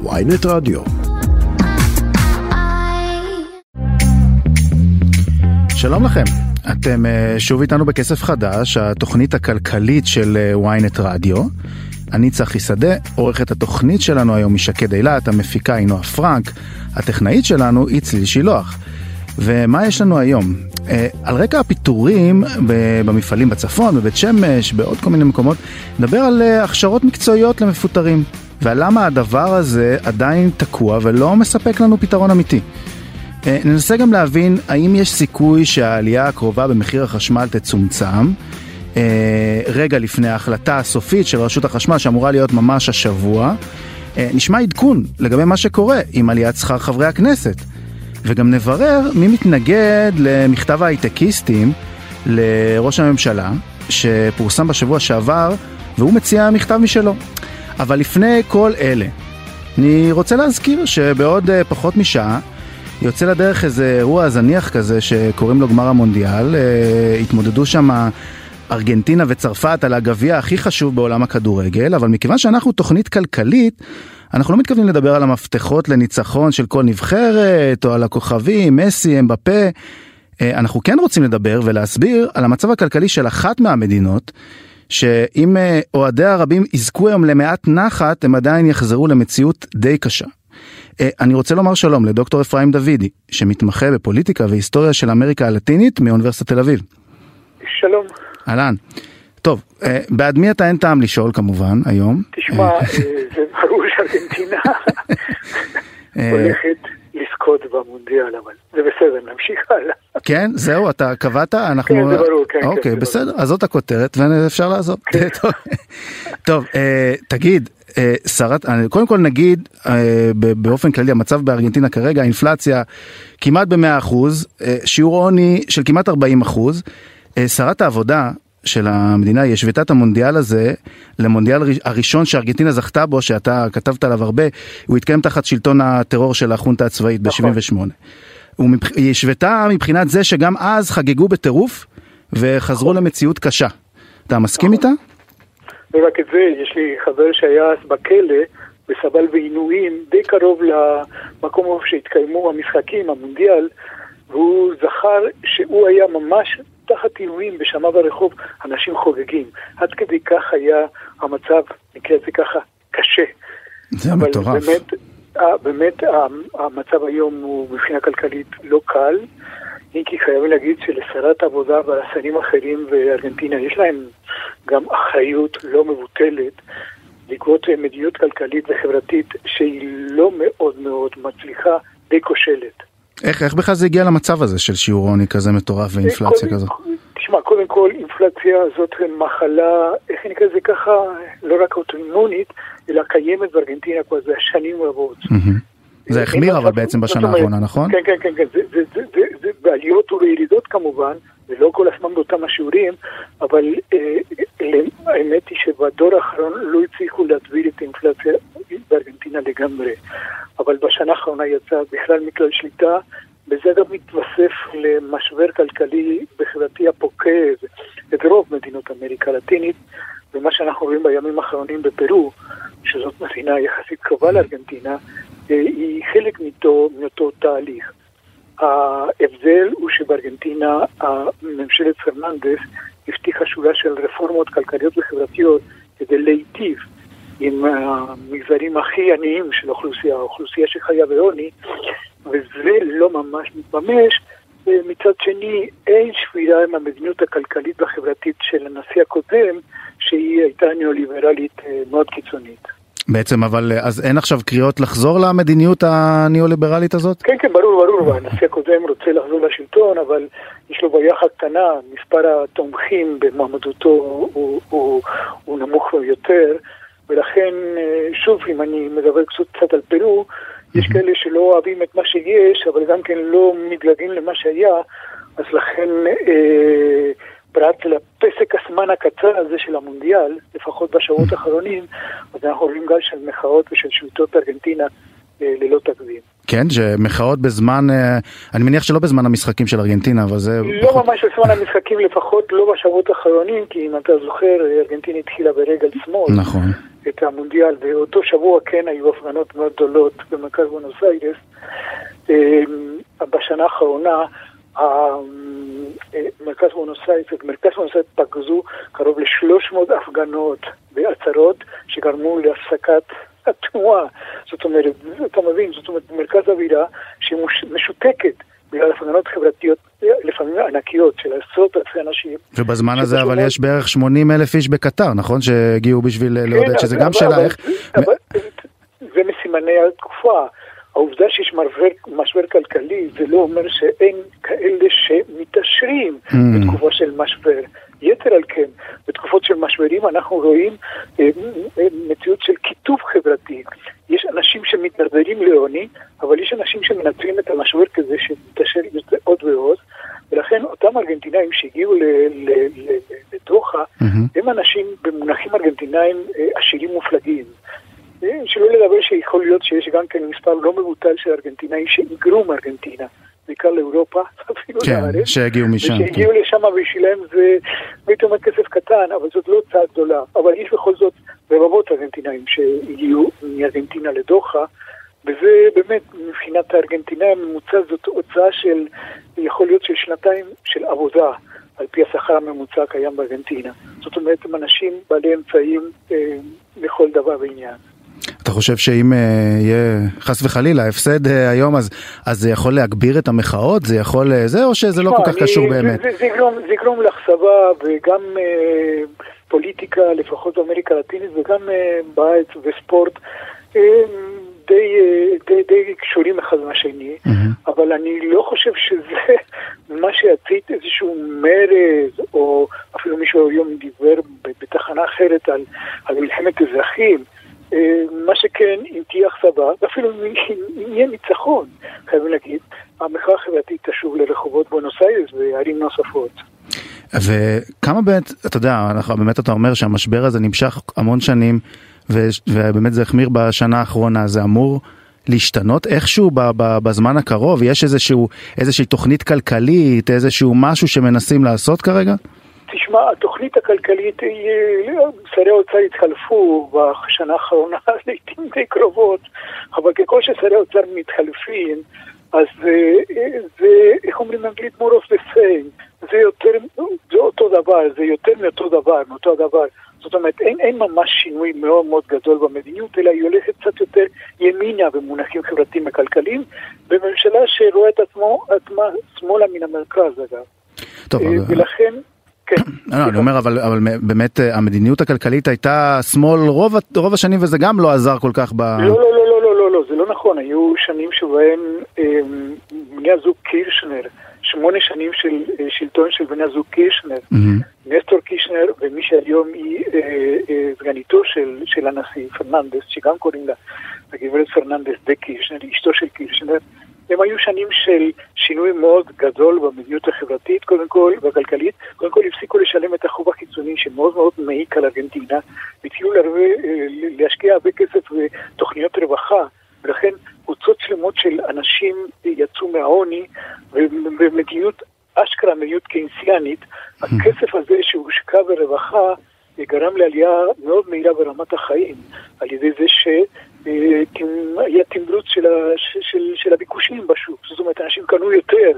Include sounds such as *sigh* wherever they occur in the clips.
ויינט רדיו. שלום לכם, אתם אה, שוב איתנו בכסף חדש, התוכנית הכלכלית של ויינט אה, רדיו. אני צחי שדה, עורכת התוכנית שלנו היום משקד אילת, המפיקה היא נועה פרנק, הטכנאית שלנו היא צליל שילוח. ומה יש לנו היום? Uh, על רקע הפיטורים במפעלים בצפון, בבית שמש, בעוד כל מיני מקומות, נדבר על הכשרות מקצועיות למפוטרים, ועל למה הדבר הזה עדיין תקוע ולא מספק לנו פתרון אמיתי. Uh, ננסה גם להבין האם יש סיכוי שהעלייה הקרובה במחיר החשמל תצומצם, uh, רגע לפני ההחלטה הסופית של רשות החשמל שאמורה להיות ממש השבוע. Uh, נשמע עדכון לגבי מה שקורה עם עליית שכר חברי הכנסת. וגם נברר מי מתנגד למכתב ההייטקיסטים לראש הממשלה, שפורסם בשבוע שעבר, והוא מציע מכתב משלו. אבל לפני כל אלה, אני רוצה להזכיר שבעוד אה, פחות משעה יוצא לדרך איזה אירוע זניח כזה שקוראים לו גמר המונדיאל. אה, התמודדו שם ארגנטינה וצרפת על הגביע הכי חשוב בעולם הכדורגל, אבל מכיוון שאנחנו תוכנית כלכלית, אנחנו לא מתכוונים לדבר על המפתחות לניצחון של כל נבחרת, או על הכוכבים, מסי, אמבפה. אה, אנחנו כן רוצים לדבר ולהסביר על המצב הכלכלי של אחת מהמדינות, שאם אה, אוהדיה הרבים יזכו היום למעט נחת, הם עדיין יחזרו למציאות די קשה. אה, אני רוצה לומר שלום לדוקטור אפרים דוידי, שמתמחה בפוליטיקה והיסטוריה של אמריקה הלטינית מאוניברסיטת תל אביב. שלום. אהלן. טוב, אה, בעד מי אתה אין טעם לשאול כמובן היום. תשמע, זה ברור שארגנטינה *laughs* הולכת לזכות במונדיאל, אבל זה בסדר, נמשיך הלאה. כן, זהו, אתה קבעת? אנחנו... כן, זה ברור, כן. אוקיי, בסדר, אז זאת הכותרת ואפשר לעזוב. כן. *laughs* טוב, תגיד, שרת, קודם כל נגיד באופן כללי המצב בארגנטינה כרגע, האינפלציה כמעט ב-100%, שיעור עוני של כמעט 40%. שרת העבודה של המדינה היא השוותה את המונדיאל הזה למונדיאל הראשון שארגנטינה זכתה בו, שאתה כתבת עליו הרבה, הוא התקיים תחת שלטון הטרור של החונטה הצבאית נכון. ב-78. היא השוותה מבחינת זה שגם אז חגגו בטירוף וחזרו נכון. למציאות קשה. אתה מסכים נכון. איתה? לא רק את זה, יש לי חבר שהיה אז בכלא וסבל בעינויים די קרוב למקום שהתקיימו המשחקים, המונדיאל, והוא זכר שהוא היה ממש תחת עינויים ושמע ברחוב אנשים חוגגים. עד כדי כך היה המצב, נקרא לזה ככה, קשה. זה מטורף. באמת, אה, באמת המצב היום הוא מבחינה כלכלית לא קל. אם כי חייבים להגיד שלשרת העבודה ולשרים אחרים בארגנטינה יש להם גם אחריות לא מבוטלת לגבות מדיניות כלכלית וחברתית שהיא לא מאוד מאוד מצליחה, די כושלת. איך, איך בכלל זה הגיע למצב הזה של שיעור עוני כזה מטורף ואינפלציה כזו? תשמע, קודם כל אינפלציה זאת מחלה, איך נקרא לזה ככה, לא רק אוטונומית, אלא קיימת בארגנטינה כבר זה שנים רבות. זה החמיר אבל בעצם בשנה האחרונה, נכון? כן, כן, כן, כן, זה בעליות ובירידות כמובן, ולא כל הזמן באותם השיעורים, אבל אה, האמת היא שבדור האחרון לא הצליחו להדביל את האינפלציה בארגנטינה לגמרי. אבל בשנה האחרונה יצא בכלל מכלל שליטה, וזה גם מתווסף למשבר כלכלי וחברתי הפוקד את רוב מדינות אמריקה הלטינית, ומה שאנחנו רואים בימים האחרונים בפרו, שזאת מדינה יחסית קרובה לארגנטינה, אה, היא חלק מאותו תהליך. ההבדל הוא שבארגנטינה ממשלת פרננדס הבטיחה שורה של רפורמות כלכליות וחברתיות כדי להיטיב עם המגזרים הכי עניים של האוכלוסייה, האוכלוסייה שחיה בעוני, וזה לא ממש מתממש. ומצד שני, אין שבירה עם המדיניות הכלכלית והחברתית של הנשיא הקודם, שהיא הייתה ניאו-ליברלית אה, מאוד קיצונית. בעצם, אבל אז אין עכשיו קריאות לחזור למדיניות הניאו-ליברלית הזאת? כן, כן, ברור, ברור, הנשיא הקודם רוצה לחזור לשלטון, אבל יש לו בעיה קטנה, מספר התומכים במעמדותו הוא, הוא, הוא, הוא נמוך יותר, ולכן, אה, שוב, אם אני מדבר קצת, קצת על פרו, יש כאלה שלא אוהבים את מה שיש, אבל גם כן לא מתגעגעים למה שהיה, אז לכן, אה, פרט לפסק הזמן הקצר הזה של המונדיאל, לפחות בשבועות האחרונים, אז אנחנו רואים גל של מחאות ושל שלטות ארגנטינה אה, ללא תקדים. כן, שמחאות בזמן, אה, אני מניח שלא בזמן המשחקים של ארגנטינה, אבל זה... לא פחות... ממש בזמן המשחקים, לפחות לא בשבועות האחרונים, כי אם אתה זוכר, ארגנטינה התחילה ברגל שמאל. נכון. את המונדיאל, באותו שבוע כן היו הפגנות מאוד גדולות במרכז בונוס איירס. אה, בשנה האחרונה מרכז בונוס איירס, מרכז בונוס איירס פגזו קרוב ל-300 הפגנות ועצרות שגרמו להפסקת התנועה. זאת אומרת, אתה מבין, זאת אומרת, מרכז אווירה שמשותקת בגלל הפגנות חברתיות לפעמים ענקיות של עשרות אלפי אנשים. ובזמן הזה אבל יש בערך 80 אלף איש בקטר, נכון? שהגיעו בשביל כן, לעודד, שזה גם שאלה איך... זה מסימני התקופה. העובדה שיש משבר כלכלי זה לא אומר שאין כאלה שמתעשרים mm. בתקופה של משבר. יתר על כן, בתקופות של משברים אנחנו רואים אה, אה, מציאות של קיטוב חברתי. יש אנשים שמתדרדרים לעוני, אבל יש אנשים שמנצלים את המשבר כזה שמתעשר עוד ועוד, ולכן אותם ארגנטינאים שהגיעו לדוחה, mm-hmm. הם אנשים במונחים ארגנטינאים אה, עשירים מופלגים. שלא לדבר שיכול להיות שיש גם כן מספר לא מבוטל של ארגנטינאים שהיגרו מארגנטינה. בעיקר לאירופה, *laughs* אפילו כן, לארץ. כן, שהגיעו משם. שהגיעו כן. לשם בשבילם זה, הייתי אומר כסף קטן, אבל זאת לא צעד גדולה. אבל יש בכל זאת רבבות ארגנטינאים שהגיעו מארגנטינה לדוחה, וזה באמת, מבחינת הארגנטינאים הממוצע זאת הוצאה של, יכול להיות של שנתיים של עבודה. על פי השכר הממוצע הקיים בארגנטינה. זאת אומרת, הם אנשים בעלי אמצעים אה, לכל דבר ועניין. אתה חושב שאם uh, יהיה חס וחלילה הפסד uh, היום אז, אז זה יכול להגביר את המחאות? זה יכול uh, זה או שזה לא כל כך קשור באמת? זה, זה, יגרום, זה יגרום לאכזבה וגם פוליטיקה לפחות באמריקה הלטינית וגם בארץ וספורט די, uh, די, די קשורים אחד מהשני mm-hmm. אבל אני לא חושב שזה *laughs* מה שיצית איזשהו מרד או אפילו מישהו היום דיבר בתחנה אחרת על, על מלחמת אזרחים אה, מה שכן, אם תהיה אכזבה, ואפילו אם יהיה ניצחון, חייבים להגיד, המחאה החברתית תשוב לרחובות בונוס איירס וערים נוספות. וכמה באמת, אתה יודע, באמת אתה אומר שהמשבר הזה נמשך המון שנים, ובאמת זה החמיר בשנה האחרונה, זה אמור להשתנות איכשהו בזמן הקרוב? יש איזשהו, איזושהי תוכנית כלכלית, איזשהו משהו שמנסים לעשות כרגע? תשמע, התוכנית הכלכלית, שרי האוצר התחלפו בשנה האחרונה *laughs* לעיתים די קרובות, אבל ככל ששרי האוצר מתחלפים, אז זה, איך אומרים באנגלית, more of the same, זה יותר, זה אותו דבר, זה יותר מאותו דבר, מאותו דבר. זאת אומרת, אין, אין ממש שינוי מאוד מאוד גדול במדיניות, אלא היא הולכת קצת יותר ימינה במונחים חברתיים וכלכליים, בממשלה שרואה את עצמו, עצמה שמאלה מן המרכז אגב. טוב, ולכן... כן. לא, אני אומר, אבל, אבל באמת אה, המדיניות הכלכלית הייתה שמאל רוב, רוב השנים וזה גם לא עזר כל כך ב... לא, לא, לא, לא, לא, לא, לא, זה לא נכון. היו שנים שבהם אה, בני הזוג קירשנר, שמונה שנים של אה, שלטון של בני הזוג קירשנר. נסטור קירשנר ומי שהיום היא סגניתו של, של הנשיא, פרננדס, שגם קוראים לה הגברת פרננדס דה קירשנר, אשתו של קירשנר. הם היו שנים של שינוי מאוד גדול במדיניות החברתית, קודם כל, והכלכלית. קודם כל הפסיקו לשלם את החוב החיצוני שמאוד מאוד מעיק על ארגנטינה, והתחילו להשקיע הרבה כסף בתוכניות רווחה, ולכן קבוצות שלמות של אנשים יצאו מהעוני, ומדיניות, אשכרה מדיניות קיינסיאנית, הכסף הזה שהושקע ברווחה גרם לעלייה מאוד מהירה ברמת החיים, על ידי זה ש... היה תמרוץ של, של, של הביקושים בשוק, זאת אומרת אנשים קנו יותר,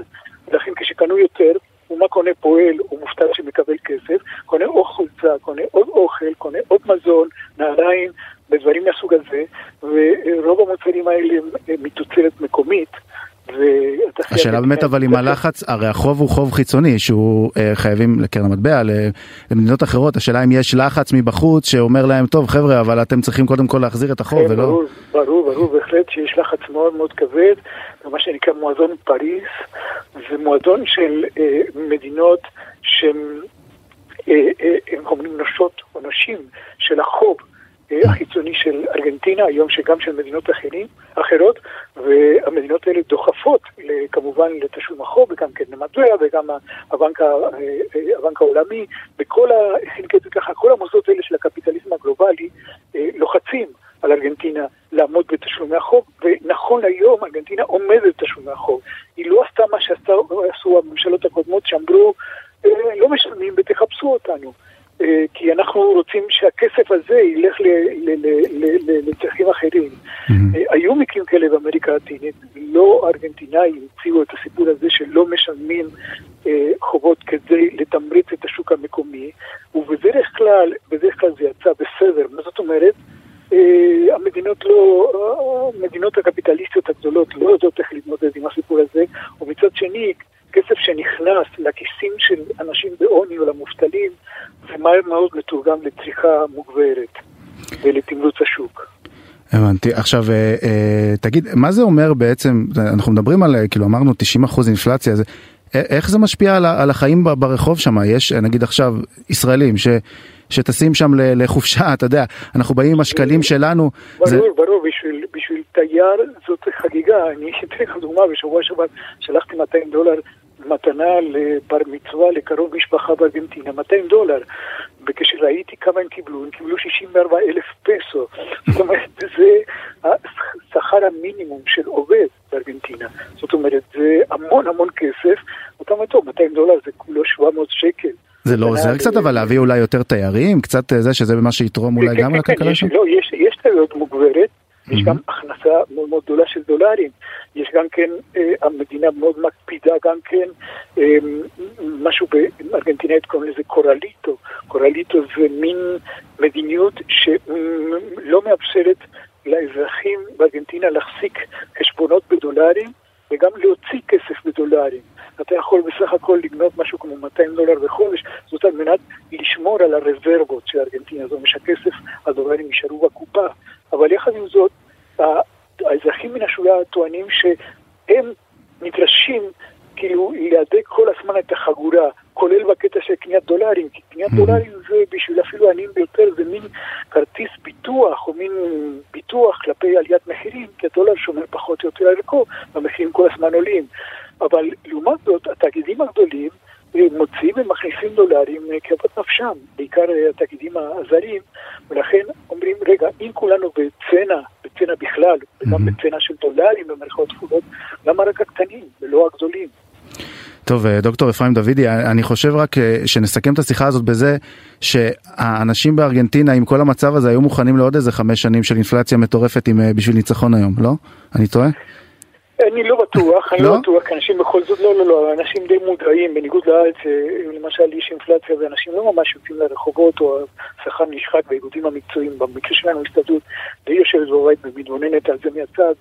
ולכן כשקנו יותר, ומה קונה פועל או מובטל שמקבל כסף, קונה עוד חולצה, קונה עוד אוכל, קונה עוד מזון, נעליים, ודברים מהסוג הזה, ורוב המוצרים האלה הם מתוצרת מקומית. השאלה באמת אבל אם הלחץ, הרי החוב הוא חוב חיצוני שהוא אה, חייבים לקרן המטבע, למדינות אחרות, השאלה אם יש לחץ מבחוץ שאומר להם טוב חבר'ה אבל אתם צריכים קודם כל להחזיר את החוב כן, ולא... ברור, ברור, ברור בהחלט שיש לחץ מאוד מאוד כבד, מה שנקרא מועדון פריז, זה מועדון של אה, מדינות שהן אה, נושות או נשים של החוב. החיצוני של ארגנטינה, היום שגם של מדינות אחרים, אחרות, והמדינות האלה דוחפות כמובן לתשלום החוב, וגם כן למטבע, וגם הבנק, הבנק העולמי, וכל ה... ככה, כל המוסדות האלה של הקפיטליזם הגלובלי לוחצים על ארגנטינה לעמוד בתשלומי החוב, ונכון היום ארגנטינה עומדת בתשלומי החוב. היא לא עשתה מה שעשו הממשלות הקודמות שאמרו, אה, לא משלמים ותחפשו אותנו. אה, כי אנחנו רוצים שהכסף הזה ילך לצרכים אחרים. Mm-hmm. היו מקרים כאלה באמריקה הלטינית, לא ארגנטינאים המציאו את הסיפור הזה שלא משלמים חובות כדי לתמרץ את השוק המקומי, ובדרך כלל, בדרך כלל זה יצא בסדר. מה זאת אומרת? המדינות לא, המדינות הקפיטליסטיות הגדולות לא יודעות איך להתמודד עם הסיפור הזה, ומצד שני, כסף שנכנס לכיסים של אנשים בעוני או למובטלים, זה מהר מאוד מתורגם לצריכה מוגברת ולתמרוץ השוק. הבנתי. עכשיו, אה, אה, תגיד, מה זה אומר בעצם, אנחנו מדברים על, כאילו אמרנו 90% אינפלציה, זה, איך זה משפיע על, על החיים ברחוב שם? יש, נגיד עכשיו, ישראלים ש... שטסים שם לחופשה, *laughs* אתה יודע, אנחנו באים עם השקלים שלנו. ברור, זה... ברור, בשביל, בשביל תייר זאת חגיגה. אני אתן לך דוגמה, בשבוע שעבר שלחתי 200 דולר מתנה לבר מצווה לקרוב משפחה בארגנטינה, 200 דולר. וכשראיתי כמה הם קיבלו, הם קיבלו 64 אלף פסו. *laughs* זאת אומרת, זה השכר המינימום של עובד בארגנטינה. זאת אומרת, זה המון המון כסף. אתה אומר, טוב, 200 דולר זה כולו 700 שקל. זה לא עוזר קצת אבל להביא אולי יותר תיירים? קצת אה, זה שזה מה שיתרום אולי כן, גם כן, לכלכלה שם? לא, יש תיירות מוגברת. יש גם הכנסה מאוד מאוד גדולה של דולרים. יש גם כן, אה, המדינה מאוד מקפידה גם כן, אה, משהו בארגנטינאית קוראים לזה קורליטו. קורליטו זה מין מדיניות שלא מאפשרת לאזרחים בארגנטינה להחזיק חשבונות בדולרים וגם להוציא כסף בדולרים. אתה יכול בסך הכל לגנות משהו כמו 200 דולר בחודש, זאת על מנת לשמור על הרזרבות של ארגנטינה, זאת אומרת שהכסף, הדולרים יישארו בקופה. אבל יחד עם זאת, האזרחים מן השורה טוענים שהם נדרשים כאילו להדק כל הזמן את החגורה, כולל בקטע של קניית דולרים, כי קניית mm-hmm. דולרים זה בשביל אפילו העניים ביותר, זה מין כרטיס ביטוח או מין ביטוח כלפי עליית מחירים, כי הדולר שומר פחות או יותר על ערכו, והמחירים כל הזמן עולים. אבל לעומת זאת, התאגידים הגדולים מוציאים ומכניסים דולרים כאוות נפשם, בעיקר התאגידים הזרים, ולכן אומרים, רגע, אם כולנו בצנע, בצנע בכלל, וגם בצנע של דולרים במרכאות כפולות, למה רק הקטנים ולא הגדולים? טוב, דוקטור אפרים דוידי, אני חושב רק שנסכם את השיחה הזאת בזה שהאנשים בארגנטינה עם כל המצב הזה היו מוכנים לעוד איזה חמש שנים של אינפלציה מטורפת עם, בשביל ניצחון היום, לא? אני טועה? אני לא בטוח, אני לא, לא? בטוח, כי אנשים בכל זאת, לא, לא, לא, אנשים די מודעים, בניגוד לארץ, למשל יש אינפלציה ואנשים לא ממש יוצאים לרחובות, או השכר נשחק באיגודים המקצועיים, במקרה שלנו הסתדרות די יושבת בבית ומתבוננת על זה מהצד,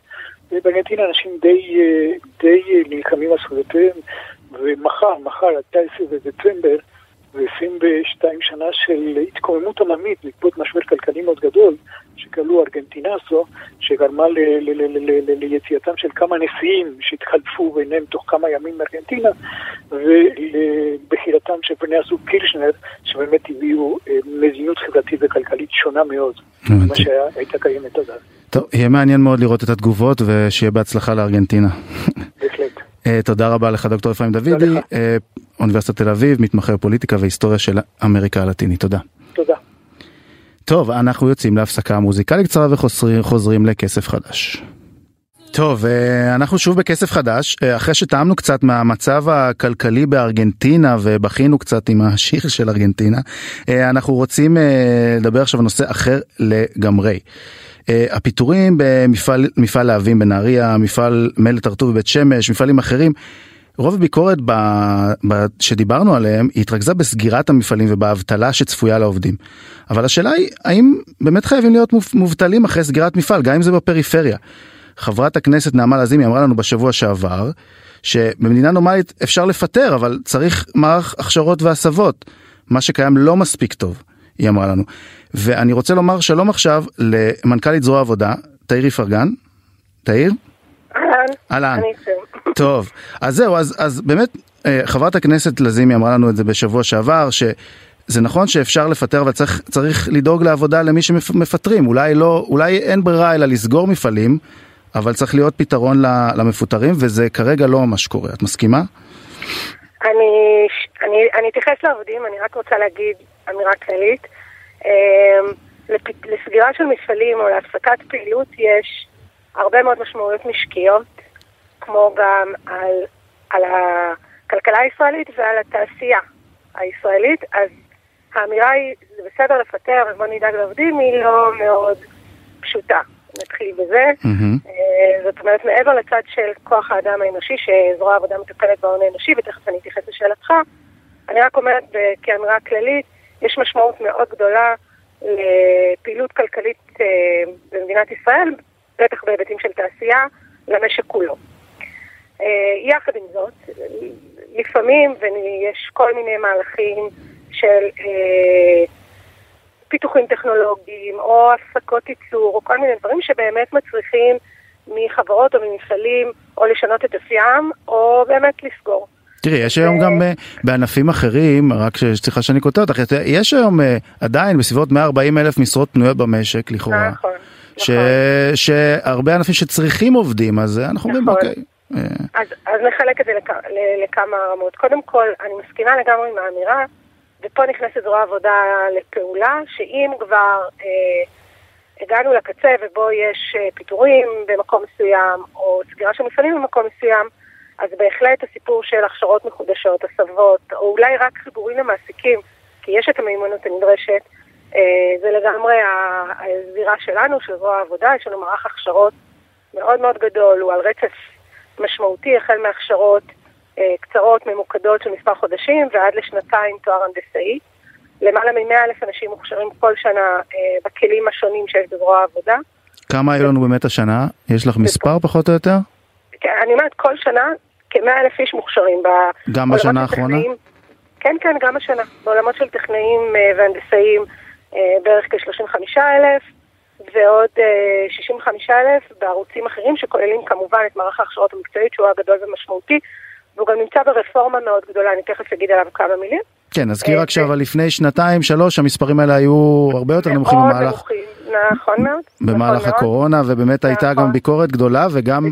ובארגנטינה אנשים די, די נלחמים על זכויותיהם, ומחר, מחר, ה-19 בדצמבר, ו-22 שנה של התקוממות עממית בעקבות משבר כלכלי מאוד גדול, שכלו ארגנטינסו, שגרמה ליציאתם של כמה נשיאים שהתחלפו ביניהם תוך כמה ימים מארגנטינה, ולבחירתם של בני הזוג קירשנר, שבאמת הביאו אה, מדיניות חברתית וכלכלית שונה מאוד, ממה שהייתה קיימת עד אז. טוב, יהיה מעניין מאוד לראות את התגובות ושיהיה בהצלחה לארגנטינה. בהחלט. אה, תודה רבה לך דוקטור אפרים דוידי, אה, אוניברסיטת תל אביב, מתמחה פוליטיקה והיסטוריה של אמריקה הלטינית. תודה. תודה. טוב, אנחנו יוצאים להפסקה מוזיקלית קצרה וחוזרים לכסף חדש. טוב, אה, אנחנו שוב בכסף חדש, אחרי שטעמנו קצת מהמצב הכלכלי בארגנטינה ובכינו קצת עם השיר של ארגנטינה, אנחנו רוצים לדבר עכשיו על נושא אחר לגמרי. אה, הפיטורים במפעל מפעל להבים בנהריה, מפעל מלט הרטוב בבית שמש, מפעלים אחרים. רוב הביקורת ב, ב, שדיברנו עליהם היא התרכזה בסגירת המפעלים ובאבטלה שצפויה לעובדים. אבל השאלה היא האם באמת חייבים להיות מובטלים אחרי סגירת מפעל גם אם זה בפריפריה. חברת הכנסת נעמה לזימי אמרה לנו בשבוע שעבר שבמדינה נורמלית אפשר לפטר אבל צריך מערך הכשרות והסבות מה שקיים לא מספיק טוב היא אמרה לנו. ואני רוצה לומר שלום עכשיו למנכ"לית זרוע העבודה, תאיר איפרגן. תאיר? אהלן. אהלן. טוב, אז זהו, אז, אז באמת אה, חברת הכנסת לזימי אמרה לנו את זה בשבוע שעבר, שזה נכון שאפשר לפטר אבל צריך, צריך לדאוג לעבודה למי שמפטרים, אולי לא, אולי אין ברירה אלא לסגור מפעלים, אבל צריך להיות פתרון למפוטרים וזה כרגע לא ממש קורה, את מסכימה? אני, אני, אני אתייחס לעובדים, אני רק רוצה להגיד אמירה כללית. אמ, לסגירה של מפעלים או להפסקת פעילות יש הרבה מאוד משמעויות משקיות, כמו גם על, על הכלכלה הישראלית ועל התעשייה הישראלית, אז האמירה היא, זה בסדר לפטר ובוא נדאג לעובדים, היא לא מאוד פשוטה. נתחיל בזה. Mm-hmm. זאת אומרת, מעבר לצד של כוח האדם האנושי, שזרוע העבודה מטפלת בהון האנושי, ותכף אני אתייחס לשאלתך, אני רק אומרת כאמירה כללית, יש משמעות מאוד גדולה לפעילות כלכלית אה, במדינת ישראל, בטח בהיבטים של תעשייה, למשק כולו. אה, יחד עם זאת, לפעמים, ויש כל מיני מהלכים של אה, פיתוחים טכנולוגיים, או הפסקות ייצור, או כל מיני דברים שבאמת מצריכים מחברות או ממפעלים, או לשנות את אופיים, או באמת לסגור. תראי, יש היום גם אה, בענפים אחרים, רק סליחה שאני קוטע אותך, יש היום אה, עדיין בסביבות 140 אלף משרות פנויות במשק לכאורה. נכון. ש... נכון. שהרבה ענפים שצריכים עובדים, אז אנחנו אומרים, נכון. אוקיי. אה. אז, אז נחלק את זה לכ... לכמה רמות. קודם כל, אני מסכימה לגמרי עם האמירה, ופה נכנסת זרוע עבודה לפעולה, שאם כבר אה, הגענו לקצה ובו יש אה, פיטורים במקום מסוים, או סגירה של מפעלים במקום מסוים, אז בהחלט הסיפור של הכשרות מחודשות, הסבות, או אולי רק חיבורים למעסיקים, כי יש את המיומנות הנדרשת, אה, זה לגמרי הזירה שלנו, של זרוע העבודה, יש לנו מערך הכשרות מאוד מאוד גדול, הוא על רצף משמעותי, החל מהכשרות אה, קצרות, ממוקדות של מספר חודשים, ועד לשנתיים תואר הנדסאי. למעלה מ-100 אלף אנשים מוכשרים כל שנה אה, בכלים השונים שיש בזרוע העבודה. כמה היו לנו באמת השנה? יש לך מספר פחות או יותר? כן, אני אומרת, כל שנה כ-100 אלף איש מוכשרים. גם בשנה האחרונה? כן, כן, גם השנה. בעולמות של טכנאים אה, והנדסאים אה, בערך כ-35 אלף, ועוד 65 אלף בערוצים אחרים שכוללים כמובן את מערך ההכשרות המקצועית שהוא הגדול ומשמעותי, והוא גם נמצא ברפורמה מאוד גדולה, אני תכף אגיד עליו כמה מילים. כן, נזכיר רק אבל לפני שנתיים, שלוש, המספרים האלה היו הרבה יותר נמוכים במהלך... מאוד נכון מאוד. במהלך נכון הקורונה, ובאמת הייתה גם נכון. ביקורת גדולה, וגם,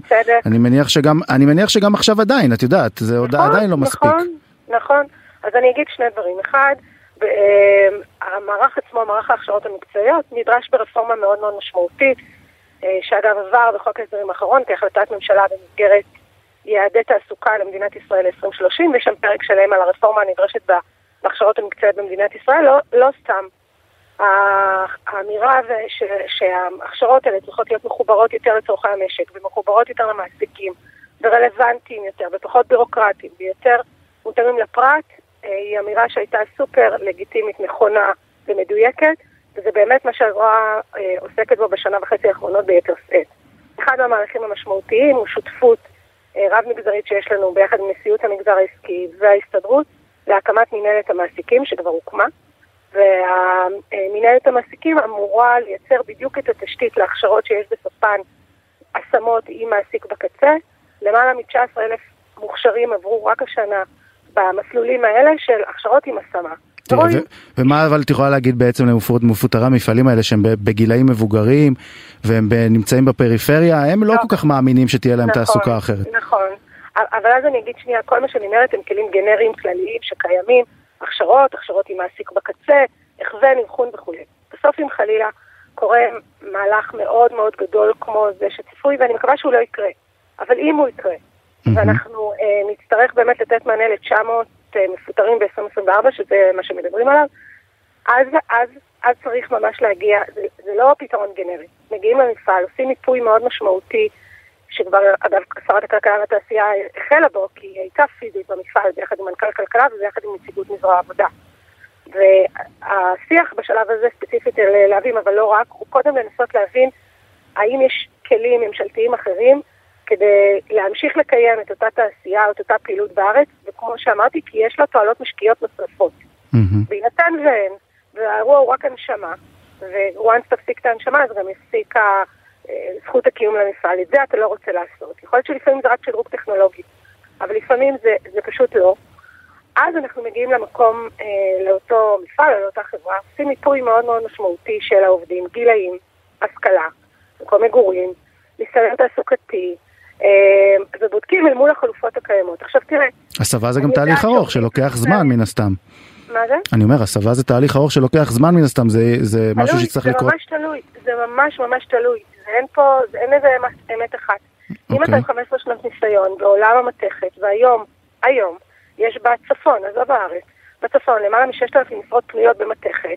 אני מניח שגם, אני מניח שגם עכשיו עדיין, את יודעת, זה עוד נכון, עדיין לא מספיק. נכון, נכון. אז אני אגיד שני דברים. אחד, אמ, המערך עצמו, מערך ההכשרות המקצועיות, נדרש ברפורמה מאוד מאוד משמעותית, אה, שאגב עבר בחוק ההסדרים האחרון כהחלטת ממשלה במסגרת יעדי תעסוקה למדינת ישראל 2030, ויש שם פרק שלם על הרפורמה הנדרשת בהכשרות המקצועיות במדינת ישראל, לא, לא סתם. האמירה ש, שההכשרות האלה צריכות להיות מחוברות יותר לצורכי המשק, ומחוברות יותר למעסיקים, ורלוונטיים יותר, ופחות בירוקרטיים, ויותר מותאמים לפרט, אה, היא אמירה שהייתה סופר לגיטימית, נכונה ומדויקת, וזה באמת מה שהזרוע אה, עוסקת בו בשנה וחצי האחרונות ביתר שאת. אחד מהמהלכים המשמעותיים הוא שותפות אה, רב-מגזרית שיש לנו ביחד עם נשיאות המגזר העסקי וההסתדרות להקמת מנהלת המעסיקים שכבר הוקמה. ומנהלת המעסיקים אמורה לייצר בדיוק את התשתית להכשרות שיש בסופן השמות עם מעסיק בקצה. למעלה מ-19,000 מוכשרים עברו רק השנה במסלולים האלה של הכשרות עם השמה. ומה אבל את יכולה להגיד בעצם למפוטרי המפעלים האלה שהם בגילאים מבוגרים והם נמצאים בפריפריה, הם לא כל כך מאמינים שתהיה להם נכון, תעסוקה אחרת. נכון, אבל אז אני אגיד שנייה, כל מה שאני אומרת הם כלים גנריים כלליים שקיימים, הכשרות, הכשרות עם מעסיק בקצה, הכוון, אבחון וכולי. בסוף אם חלילה קורה מהלך מאוד מאוד גדול כמו זה שצפוי, ואני מקווה שהוא לא יקרה, אבל אם הוא יקרה, ואנחנו אה, נצטרך באמת לתת מענה ל-900 אה, מפוטרים ב-2024, שזה מה שמדברים עליו, אז, אז, אז צריך ממש להגיע, זה, זה לא פתרון גנרי. מגיעים למפעל, עושים מיפוי מאוד משמעותי, שכבר, אגב, שרת הכלכלה והתעשייה החלה בו, כי היא הייתה פיזית במפעל ביחד עם מנכ"ל כלכלה וביחד עם נציגות מזרוע העבודה. והשיח בשלב הזה ספציפית על להבים, אבל לא רק, הוא קודם לנסות להבין האם יש כלים ממשלתיים אחרים כדי להמשיך לקיים את אותה תעשייה, את אותה פעילות בארץ, וכמו שאמרתי, כי יש לה תועלות משקיעות נוספות. בהינתן ואין, והאירוע הוא רק הנשמה, וואנס תפסיק את ההנשמה, אז גם יפסיק זכות הקיום למפעל. את זה אתה לא רוצה לעשות. יכול להיות שלפעמים זה רק שדרוג טכנולוגי, אבל לפעמים זה, זה פשוט לא. אז אנחנו מגיעים למקום, אה, לאותו מפעל, לאותה חברה, עושים מיפוי מאוד מאוד משמעותי של העובדים, גילאים, השכלה, מקום מגורים, ניסיון תעסוקתי, אה, ובודקים אל מול החלופות הקיימות. עכשיו תראה... הסבה זה גם תהליך ארוך שלוקח זמן מן הסתם. מה זה? אני אומר, הסבה זה תהליך ארוך שלוקח זמן מן הסתם, זה, זה משהו שצריך זה לקרות. ממש תלוי, זה ממש ממש תלוי. זה אין פה, אין איזה אמת אחת. אם אוקיי. אתה עם 15 שנות ניסיון בעולם המתכת, והיום, היום, יש בצפון, עזוב הארץ, בצפון למעלה מ-6,000 משרות פנויות במתכת,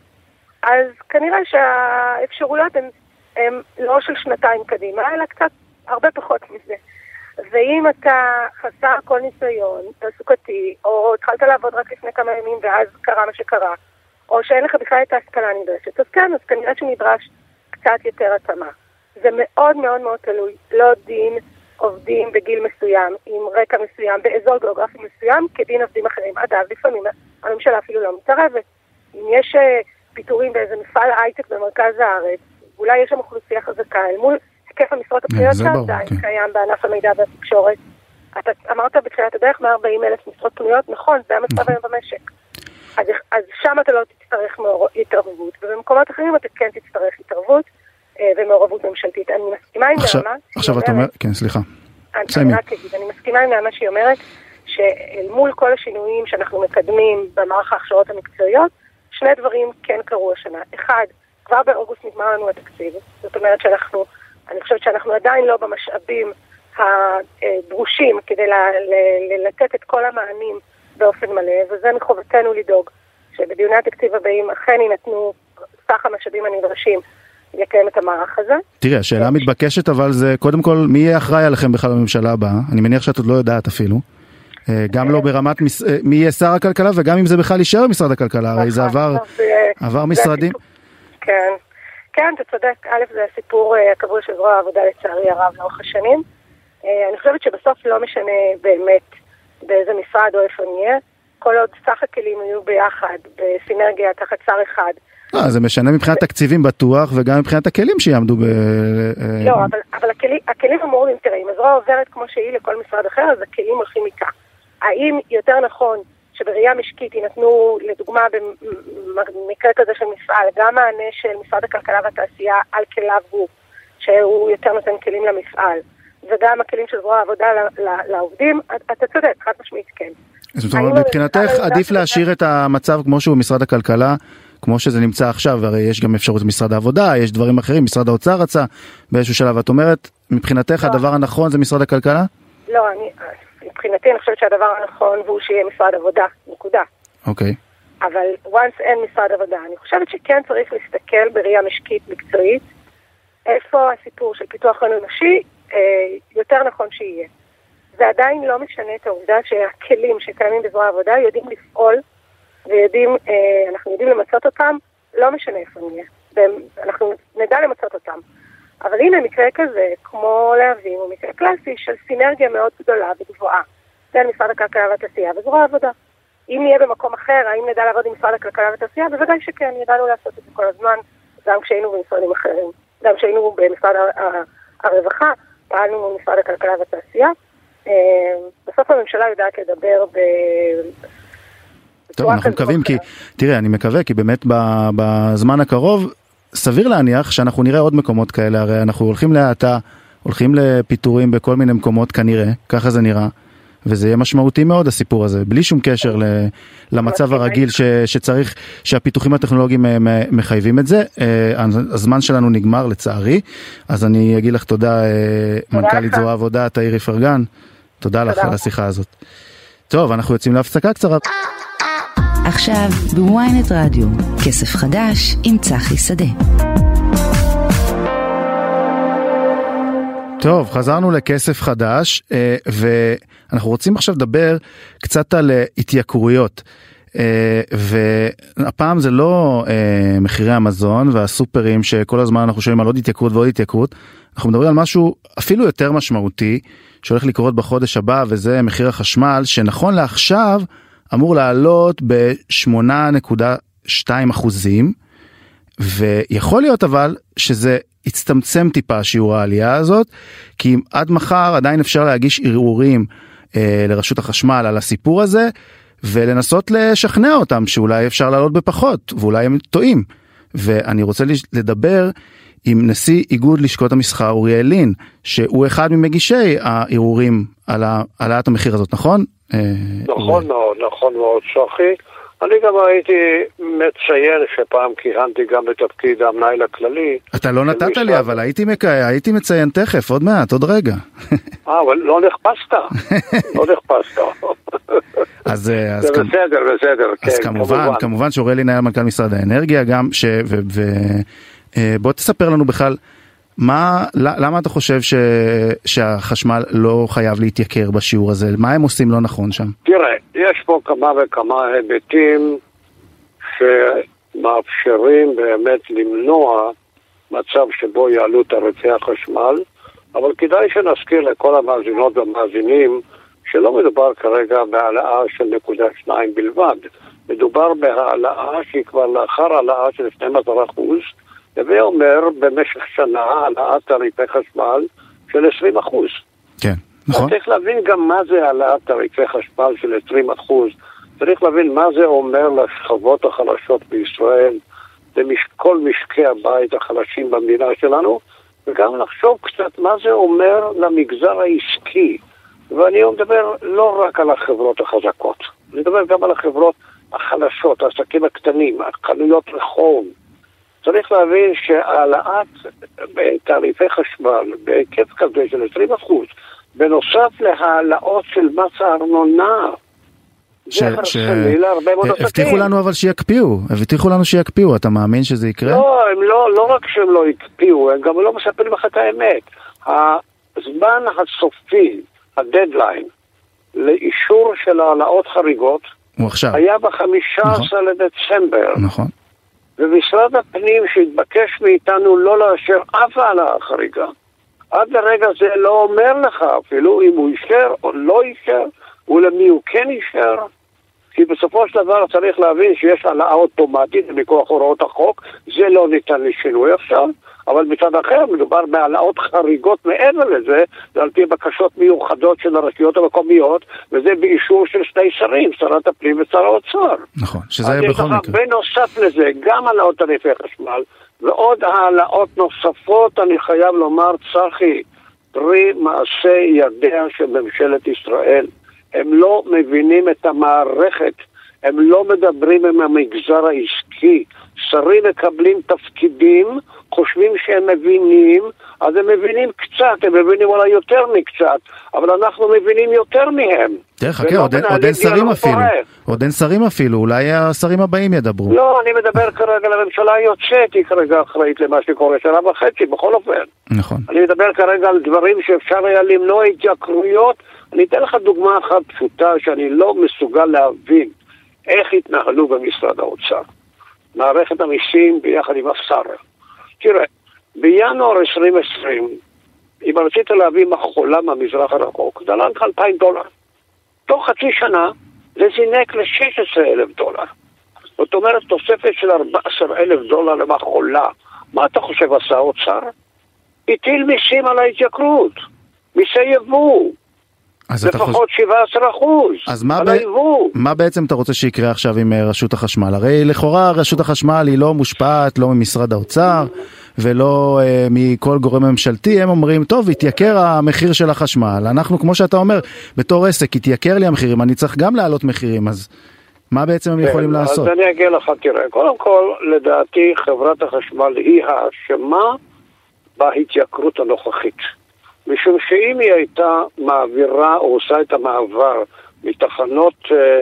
אז כנראה שהאפשרויות הן, הן לא של שנתיים קדימה, אלא קצת הרבה פחות מזה. ואם אתה חסר כל ניסיון תעסוקתי, או התחלת לעבוד רק לפני כמה ימים ואז קרה מה שקרה, או שאין לך בכלל את ההשכלה הנדרשת, אז כן, אז כנראה שנדרש קצת יותר התאמה. זה מאוד מאוד מאוד תלוי. לא דין עובדים בגיל מסוים, עם רקע מסוים, באזור גיאוגרפי מסוים, כדין עובדים אחרים. אגב, לפעמים הממשלה אפילו לא מתערבת. אם יש אה, פיטורים באיזה מפעל הייטק במרכז הארץ, אולי יש שם אוכלוסייה חזקה, אל מול היקף המשרות הפנויות זה ברור, שעדיין כן. קיים בענף המידע והתקשורת. אתה אמרת בתחילת הדרך 140 אלף משרות פנויות, נכון, זה המצב היום במשק. אז, אז שם אתה לא תצטרך. התערבות, ובמקומות אחרים אתה כן תצטרך התערבות ומעורבות ממשלתית. אני מסכימה עם עכשיו, נעמה, עכשיו את אומרת- כן, סליחה. אני, סיימי. אני רק אגיד, אני מסכימה עם נעמה שהיא אומרת שאל מול כל השינויים שאנחנו מקדמים במערך ההכשרות המקצועיות, שני דברים כן קרו השנה. אחד, כבר באוגוסט נגמר לנו התקציב, זאת אומרת שאנחנו, אני חושבת שאנחנו עדיין לא במשאבים הדרושים כדי לתת את כל המענים באופן מלא, וזה מחובתנו לדאוג שבדיוני התקציב הבאים אכן יינתנו סך המשאבים הנדרשים לקיים את המערך הזה. תראי, השאלה המתבקשת אבל זה קודם כל מי יהיה אחראי עליכם בכלל בממשלה הבאה, אני מניח שאת עוד לא יודעת אפילו. אה, גם לא ברמת מס- אה, מי יהיה שר הכלכלה וגם אם זה בכלל יישאר במשרד הכלכלה, הרי זה נכון, עבר, משרדים. כן, כן, אתה צודק. א', זה הסיפור אה, הקבוע של זרוע העבודה לצערי הרב לאורך השנים. אני חושבת שבסוף לא משנה באמת באיזה משרד או איפה נהיה, כל עוד סך הכלים יהיו ביחד, בסינרגיה תחת שר אחד. לא, זה משנה מבחינת תקציבים בטוח וגם מבחינת הכלים שיעמדו ב... אה, לא, אבל, אבל הכלים, הכלים אמורים, תראה, אם הזרוע עוברת כמו שהיא לכל משרד אחר, אז הכלים הולכים איתה. האם יותר נכון שבראייה משקית יינתנו, לדוגמה, במקרה כזה של מפעל, גם מענה של משרד הכלכלה והתעשייה על כליו הוא, שהוא יותר נותן כלים למפעל, וגם הכלים של זרוע העבודה לעובדים, אתה צודק, חד משמעית כן. זאת אומרת, מבחינתך עדיף להשאיר את המצב כמו שהוא במשרד הכלכלה, כמו שזה נמצא עכשיו, הרי יש גם אפשרות במשרד העבודה, יש דברים אחרים, משרד האוצר רצה באיזשהו שלב, את אומרת, מבחינתך לא. הדבר הנכון זה משרד הכלכלה? לא, אני, מבחינתי אני חושבת שהדבר הנכון הוא שיהיה משרד עבודה, נקודה. אוקיי. אבל once אין משרד עבודה, אני חושבת שכן צריך להסתכל בראייה משקית מקצועית, איפה הסיפור של פיתוח הון אנושי אה, יותר נכון שיהיה. זה עדיין לא משנה את העובדה שהכלים שקיימים בזרוע העבודה יודעים לפעול ויודעים, אה, אנחנו יודעים למצות אותם, לא משנה איפה נהיה. אנחנו נדע למצות אותם. אבל הנה מקרה כזה, כמו להבים, הוא מקרה קלאסי של סינרגיה מאוד גדולה וגבוהה בין משרד הכלכלה והתעשייה וזרוע העבודה. אם נהיה במקום אחר, האם נדע לעבוד עם משרד הכלכלה והתעשייה? בוודאי שכן, ידענו לעשות את זה כל הזמן, גם כשהיינו במשרדים אחרים. גם כשהיינו במשרד הרווחה, פעלנו מול משרד הכלכלה והתעשייה. אה, בסוף הממשלה יודעת לדבר. טוב, אנחנו מקווים כי. תראה, אני מקווה כי באמת בזמן הקרוב, סביר להניח שאנחנו נראה עוד מקומות כאלה, הרי אנחנו הולכים להאטה, הולכים לפיטורים בכל מיני מקומות כנראה, ככה זה נראה, וזה יהיה משמעותי מאוד הסיפור הזה, בלי שום קשר למצב מסכימה הרגיל ש, שצריך, שהפיתוחים הטכנולוגיים מחייבים את זה. אה, הזמן שלנו נגמר לצערי, אז אני אגיד לך תודה, אה, מנכ"לית. זרוע העבודה, תאיר איפרגן, תודה לך. על השיחה הזאת. טוב, אנחנו יוצאים להפסקה קצרה. עכשיו בוויינט רדיו, כסף חדש עם צחי שדה. טוב, חזרנו לכסף חדש, אה, ואנחנו רוצים עכשיו לדבר קצת על אה, התייקרויות. אה, והפעם זה לא מחירי המזון והסופרים שכל הזמן אנחנו שומעים על עוד התייקרות ועוד התייקרות, אנחנו מדברים על משהו אפילו יותר משמעותי שהולך לקרות בחודש הבא וזה מחיר החשמל שנכון לעכשיו אמור לעלות ב-8.2 אחוזים. ויכול להיות אבל שזה יצטמצם טיפה שיעור העלייה הזאת, כי עד מחר עדיין אפשר להגיש ערעורים אה, לרשות החשמל על הסיפור הזה, ולנסות לשכנע אותם שאולי אפשר לעלות בפחות, ואולי הם טועים. ואני רוצה לדבר עם נשיא איגוד לשכות המסחר אוריאל לין, שהוא אחד ממגישי הערעורים על העלאת המחיר הזאת, נכון? אה, נכון מאוד, נכון מאוד, שחי. אני גם הייתי מציין שפעם כיהנתי גם בתפקיד המנהל הכללי. אתה לא נתת לי, אבל הייתי, מק... הייתי מציין תכף, עוד מעט, עוד רגע. *laughs* אה, אבל לא נחפשת. לא נחפשת. *laughs* אז, אז זה בסדר, בסדר, אז כן, כמובן, כמובן. כמובן שאוראלי נהיה מנכ"ל משרד האנרגיה גם, ש... ו... ו... אה, בוא תספר לנו בכלל, מה, למה אתה חושב ש... שהחשמל לא חייב להתייקר בשיעור הזה? מה הם עושים לא נכון שם? תראה, יש פה כמה וכמה היבטים שמאפשרים באמת למנוע מצב שבו יעלו תעריפי החשמל, אבל כדאי שנזכיר לכל המאזינות והמאזינים שלא מדובר כרגע בהעלאה של נקודה שניים בלבד. מדובר בהעלאה שהיא כבר לאחר העלאה של 12%, הווה אומר במשך שנה העלאת תעריפי חשמל של 20%. כן, אז נכון? צריך להבין גם מה זה העלאת תעריפי חשמל של 20 אחוז. צריך להבין מה זה אומר לשכבות החלשות בישראל, לכל משקי הבית החלשים במדינה שלנו, וגם לחשוב קצת מה זה אומר למגזר העסקי. ואני מדבר לא רק על החברות החזקות, אני מדבר גם על החברות החלשות, העסקים הקטנים, חנויות רחוב. צריך להבין שהעלאת תעריפי חשמל בהיקף כזה של 20 אחוז, בנוסף להעלאות של מס הארנונה, להרבה מאוד עסקים. הבטיחו לנו אבל שיקפיאו, הבטיחו לנו שיקפיאו, אתה מאמין שזה יקרה? לא, הם לא, לא רק שהם לא הקפיאו, הם גם לא מספרים לך את האמת. הזמן הסופי, הדדליין, לאישור של העלאות חריגות, הוא עכשיו, היה ב-15 נכון. לדצמבר. נכון. ומשרד הפנים שהתבקש מאיתנו לא לאשר אף העלאה חריגה, עד לרגע זה לא אומר לך אפילו אם הוא אישר או לא אישר, ולמי הוא כן אישר. כי בסופו של דבר צריך להבין שיש העלאה אוטומטית מכוח הוראות החוק, זה לא ניתן לשינוי עכשיו, אבל מצד אחר מדובר בהעלאות חריגות מעבר לזה, זה על פי בקשות מיוחדות של הרשויות המקומיות, וזה באישור של שני שרים, שרת הפנים ושר האוצר. נכון, שזה יש בכל מקרה. בנוסף לזה גם העלאות תעריפי חשמל ועוד העלאות נוספות, אני חייב לומר, צחי, פרי מעשה ידיה של ממשלת ישראל. הם לא מבינים את המערכת, הם לא מדברים עם המגזר העסקי. שרים מקבלים תפקידים, חושבים שהם מבינים, אז הם מבינים קצת, הם מבינים אולי יותר מקצת, אבל אנחנו מבינים יותר מהם. תראה, חכה, עוד אין- שרים אפילו. עוד אין שרים אפילו, אולי השרים הבאים ידברו. לא, אני מדבר כרגע לממשלה היוצאת, היא כרגע אחראית למה שקורה שנה וחצי, בכל אופן. נכון. אני מדבר כרגע על דברים שאפשר היה למנוע התייקרויות. אני אתן לך דוגמה אחת פשוטה שאני לא מסוגל להבין איך התנהלו במשרד האוצר. מערכת המיסים ביחד עם השר. תראה, בינואר 2020, אם רצית להביא מחולה מהמזרח הרחוק, זה עלה לך 2,000 דולר. תוך חצי שנה זה זינק ל-16,000 דולר. זאת אומרת, תוספת של 14,000 דולר למחולה. מה אתה חושב עשה האוצר? הטיל מיסים על ההתייקרות, מיסי יבוא. לפחות 17 אחוז, אז מה, על ב... היבוא. מה בעצם אתה רוצה שיקרה עכשיו עם אה, רשות החשמל? הרי לכאורה רשות החשמל היא לא מושפעת לא ממשרד האוצר ולא אה, מכל גורם ממשלתי, הם אומרים, טוב, התייקר המחיר של החשמל, אנחנו, כמו שאתה אומר, בתור עסק, התייקר לי המחירים, אני צריך גם להעלות מחירים, אז מה בעצם הם יכולים כן, לעשות? אז אני אגיד לך, תראה, קודם כל, לדעתי חברת החשמל היא האשמה בהתייקרות הנוכחית. משום שאם היא הייתה מעבירה או עושה את המעבר מתחנות אה,